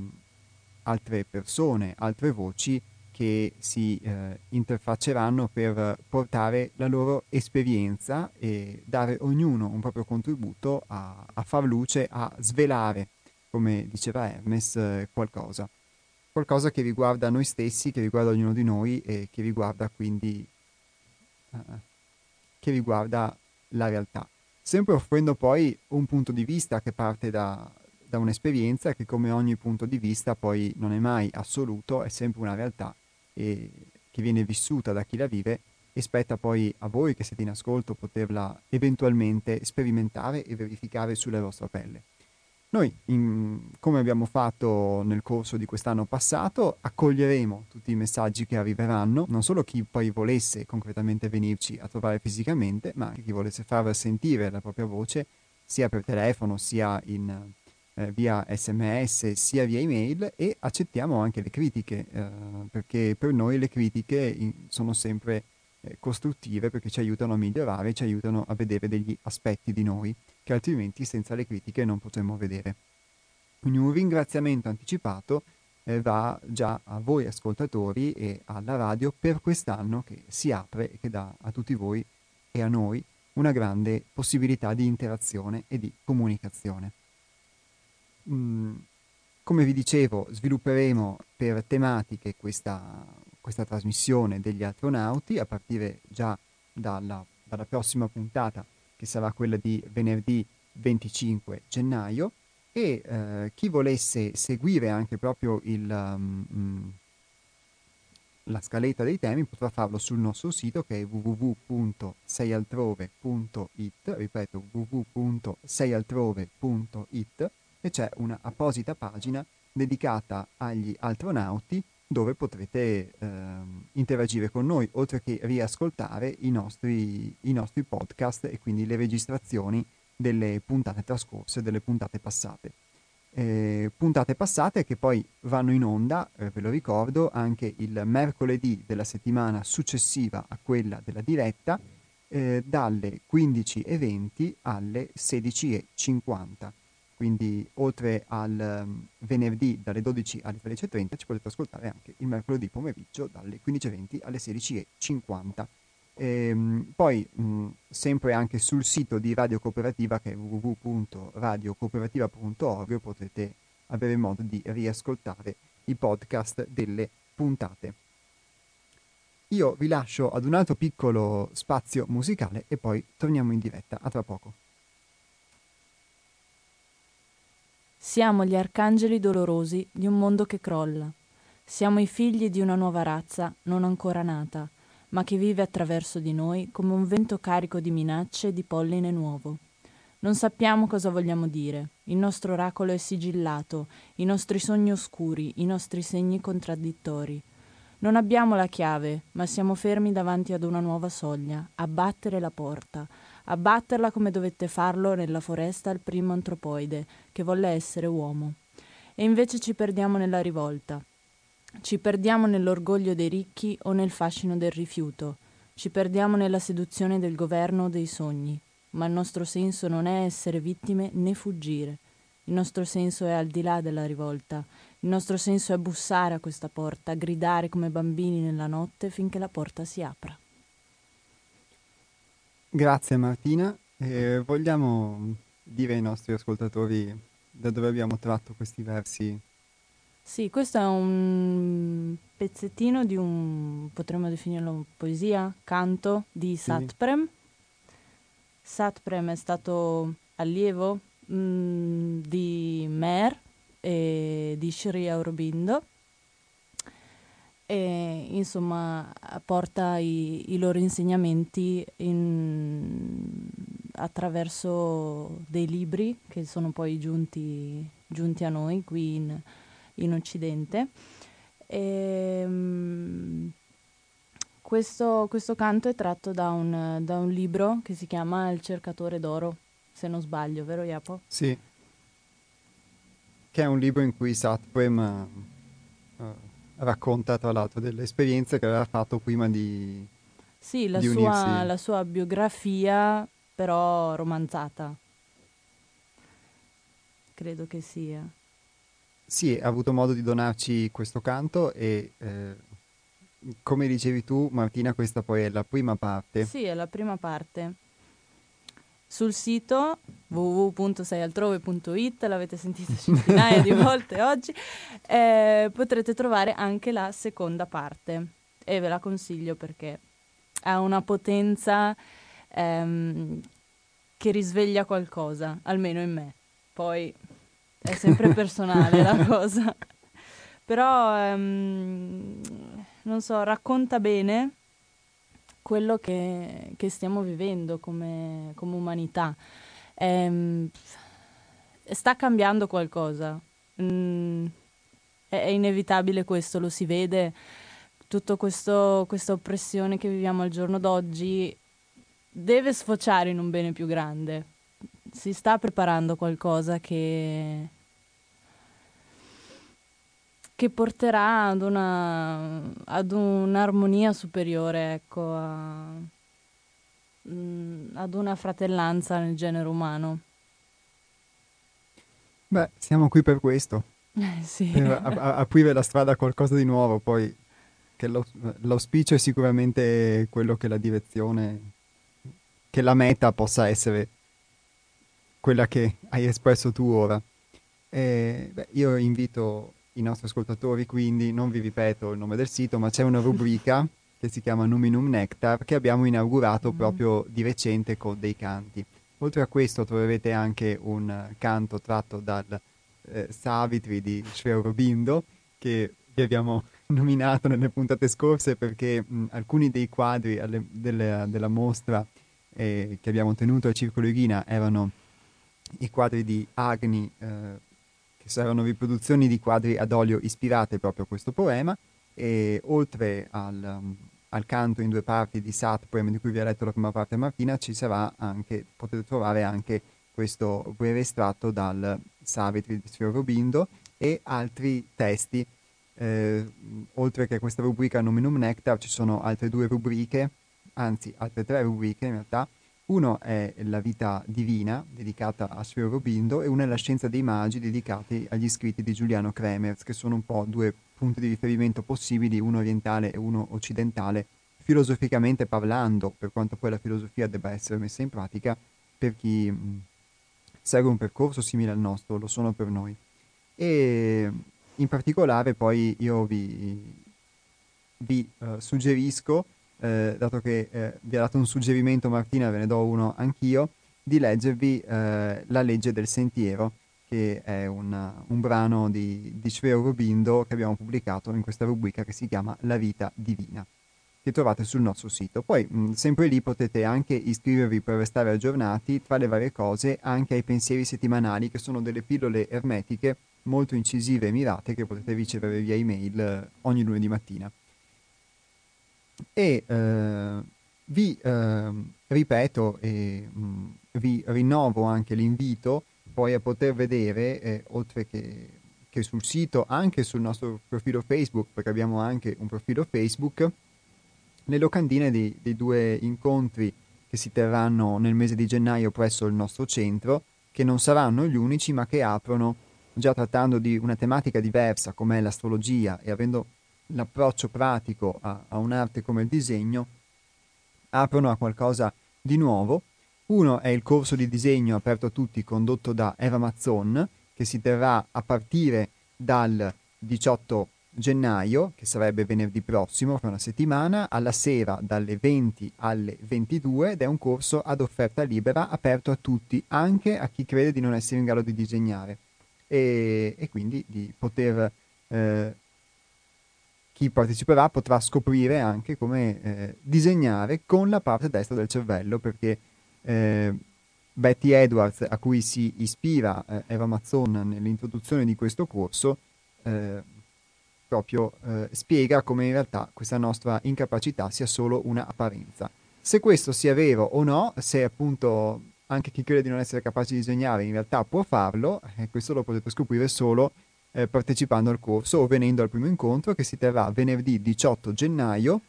altre, persone, altre voci che si eh, interfacceranno per portare la loro esperienza e dare ognuno un proprio contributo a, a far luce, a svelare, come diceva Hermes, eh, qualcosa. Qualcosa che riguarda noi stessi, che riguarda ognuno di noi e che riguarda quindi eh, che riguarda la realtà sempre offrendo poi un punto di vista che parte da, da un'esperienza che come ogni punto di vista poi non è mai assoluto, è sempre una realtà e, che viene vissuta da chi la vive e spetta poi a voi che siete in ascolto poterla eventualmente sperimentare e verificare sulla vostra pelle. Noi, in, come abbiamo fatto nel corso di quest'anno passato, accoglieremo tutti i messaggi che arriveranno, non solo chi poi volesse concretamente venirci a trovare fisicamente, ma anche chi volesse far sentire la propria voce, sia per telefono, sia in, eh, via sms, sia via email e accettiamo anche le critiche, eh, perché per noi le critiche in, sono sempre eh, costruttive perché ci aiutano a migliorare, ci aiutano a vedere degli aspetti di noi che altrimenti senza le critiche non potremmo vedere. Quindi un ringraziamento anticipato eh, va già a voi ascoltatori e alla radio per quest'anno che si apre e che dà a tutti voi e a noi una grande possibilità di interazione e di comunicazione. Mm, come vi dicevo, svilupperemo per tematiche questa, questa trasmissione degli astronauti a partire già dalla, dalla prossima puntata che sarà quella di venerdì 25 gennaio. E eh, chi volesse seguire anche proprio il, um, la scaletta dei temi potrà farlo sul nostro sito che è www.seialtrove.it ripeto www.seialtrove.it e c'è una apposita pagina dedicata agli astronauti dove potrete eh, interagire con noi, oltre che riascoltare i nostri, i nostri podcast e quindi le registrazioni delle puntate trascorse, delle puntate passate. Eh, puntate passate che poi vanno in onda, eh, ve lo ricordo, anche il mercoledì della settimana successiva a quella della diretta, eh, dalle 15.20 alle 16.50 quindi oltre al um, venerdì dalle 12 alle 13.30 ci potete ascoltare anche il mercoledì pomeriggio dalle 15.20 alle 16.50. E, um, poi um, sempre anche sul sito di Radio Cooperativa che è www.radiocooperativa.org potete avere modo di riascoltare i podcast delle puntate. Io vi lascio ad un altro piccolo spazio musicale e poi torniamo in diretta. A tra poco. Siamo gli arcangeli dolorosi di un mondo che crolla. Siamo i figli di una nuova razza non ancora nata, ma che vive attraverso di noi come un vento carico di minacce e di polline nuovo. Non sappiamo cosa vogliamo dire. Il nostro oracolo è sigillato, i nostri sogni oscuri, i nostri segni contraddittori. Non abbiamo la chiave, ma siamo fermi davanti ad una nuova soglia, abbattere la porta, abbatterla come dovette farlo nella foresta il primo antropoide, che volle essere uomo. E invece ci perdiamo nella rivolta. Ci perdiamo nell'orgoglio dei ricchi o nel fascino del rifiuto. Ci perdiamo nella seduzione del governo o dei sogni. Ma il nostro senso non è essere vittime né fuggire. Il nostro senso è al di là della rivolta. Il nostro senso è bussare a questa porta, gridare come bambini nella notte finché la porta si apra. Grazie Martina. Eh, vogliamo dire ai nostri ascoltatori da dove abbiamo tratto questi versi sì, questo è un pezzettino di un, potremmo definirlo poesia, canto di sì. Satprem. Satprem è stato allievo mh, mm, di Mer e di Sri Aurobindo e insomma porta i, i loro insegnamenti in, attraverso dei libri che sono poi giunti, giunti a noi qui in, in Occidente. E, um, questo, questo, canto è tratto da un, da un, libro che si chiama Il cercatore d'oro, se non sbaglio, vero Iapo? Sì, che è un libro in cui Satprem uh, racconta tra l'altro delle esperienze che aveva fatto prima di... Sì, la, di sua, la sua biografia però romanzata, credo che sia. Sì, ha avuto modo di donarci questo canto e eh, come dicevi tu Martina questa poi è la prima parte. Sì, è la prima parte. Sul sito www.seialtrove.it, l'avete sentito centinaia di volte oggi, eh, potrete trovare anche la seconda parte e ve la consiglio perché ha una potenza ehm, che risveglia qualcosa, almeno in me. Poi è sempre personale la cosa. Però, um, non so, racconta bene quello che, che stiamo vivendo come, come umanità. Um, sta cambiando qualcosa. Mm, è, è, inevitabile questo, lo si vede. Tutta questa oppressione che viviamo al giorno d'oggi deve sfociare in un bene più grande si sta preparando qualcosa che, che porterà ad, una, ad un'armonia superiore, ecco, a, mm, ad una fratellanza nel genere umano. Beh, siamo qui per questo. Eh, sì. Per a- aprire la strada a qualcosa di nuovo, poi che lo, l'auspicio è sicuramente quello che la direzione, che la meta possa essere quella che hai espresso tu ora. E, beh, io invito i nostri ascoltatori, quindi non vi ripeto il nome del sito, ma c'è una rubrica che si chiama Numinum Nectar che abbiamo inaugurato mm. proprio di recente con dei canti. Oltre a questo troverete anche un canto tratto dal eh, Savitri di Sri Aurobindo che vi abbiamo nominato nelle puntate scorse perché mh, alcuni dei quadri alle, delle, della mostra eh, che abbiamo tenuto al Circolo Irina erano i quadri di Agni, eh, che saranno riproduzioni di quadri ad olio ispirate proprio a questo poema, e oltre al, al canto in due parti di Satprem, di cui vi ha letto la prima parte Martina, ci sarà anche, potete trovare anche questo breve estratto dal Savitri di Sfiorobindo e altri testi. Eh, oltre che questa rubrica Nominum Nectar ci sono altre due rubriche, anzi altre tre rubriche in realtà, uno è la vita divina, dedicata a Sfero Robindo, e uno è la scienza dei magi, dedicati agli scritti di Giuliano Kremers, che sono un po' due punti di riferimento possibili, uno orientale e uno occidentale, filosoficamente parlando, per quanto poi la filosofia debba essere messa in pratica, per chi segue un percorso simile al nostro, lo sono per noi. E in particolare poi io vi, vi uh, suggerisco eh, dato che eh, vi ha dato un suggerimento Martina, ve ne do uno anch'io, di leggervi eh, La legge del sentiero, che è una, un brano di, di Sveo Robindo che abbiamo pubblicato in questa rubrica che si chiama La vita divina. che trovate sul nostro sito. Poi mh, sempre lì potete anche iscrivervi per restare aggiornati tra le varie cose anche ai pensieri settimanali che sono delle pillole ermetiche molto incisive e mirate che potete ricevere via email eh, ogni lunedì mattina. E eh, vi eh, ripeto e mh, vi rinnovo anche l'invito poi a poter vedere, eh, oltre che, che, sul sito, anche sul nostro profilo Facebook, perché abbiamo anche un profilo Facebook, le locandine dei, dei due incontri che si terranno nel mese di gennaio presso il nostro centro, che non saranno gli unici, ma che aprono, già trattando di una tematica diversa come l'astrologia e avendo l'approccio pratico a, a un'arte come il disegno, aprono a qualcosa di nuovo. Uno è il corso di disegno aperto a tutti condotto da Eva Mazzon, che si terrà a partire dal 18 gennaio, che sarebbe venerdì prossimo, fra una settimana, alla sera dalle 20 alle 22 ed è un corso ad offerta libera aperto a tutti, anche a chi crede di non essere in grado di disegnare e, e quindi di poter... Eh, chi parteciperà potrà scoprire anche come eh, disegnare con la parte destra del cervello perché eh, Betty Edwards, a cui si ispira eh, Eva Mazzon nell'introduzione di questo corso, eh, proprio eh, spiega come in realtà questa nostra incapacità sia solo un'apparenza. Se questo sia vero o no, se appunto anche chi crede di non essere capace di disegnare in realtà può farlo, eh, questo lo potete scoprire solo eh, partecipando al corso o venendo al primo incontro che si terrà venerdì 18 gennaio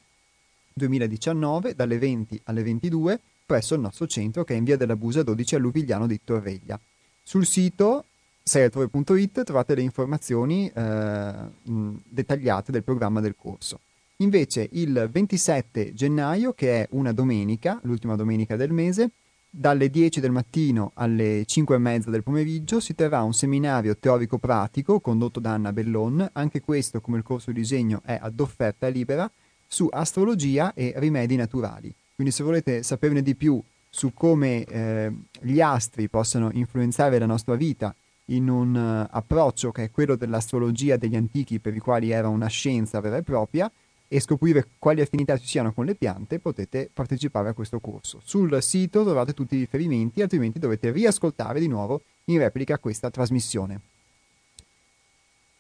2019 dalle 20 alle 22 presso il nostro centro che è in via della Busa 12 a Luvigliano di Torreglia. Sul sito sertore.it trovate le informazioni eh, dettagliate del programma del corso. Invece il 27 gennaio, che è una domenica, l'ultima domenica del mese, dalle 10 del mattino alle 5 e mezza del pomeriggio si terrà un seminario teorico-pratico condotto da Anna Bellon, anche questo come il corso di disegno è ad offerta libera, su astrologia e rimedi naturali. Quindi se volete saperne di più su come eh, gli astri possano influenzare la nostra vita in un uh, approccio che è quello dell'astrologia degli antichi per i quali era una scienza vera e propria e scoprire quali affinità ci siano con le piante, potete partecipare a questo corso. Sul sito trovate tutti i riferimenti, altrimenti dovete riascoltare di nuovo in replica questa trasmissione.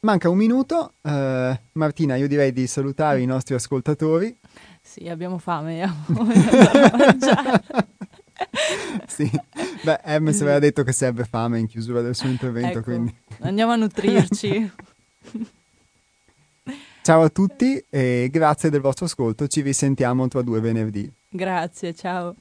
Manca un minuto, uh, Martina, io direi di salutare i nostri ascoltatori. Sì, abbiamo fame. sì, beh, Hermes aveva detto che serve fame in chiusura del suo intervento, ecco, quindi... andiamo a nutrirci. ciao a tutti e grazie del vostro ascolto, ci risentiamo tra due venerdì. Grazie, ciao.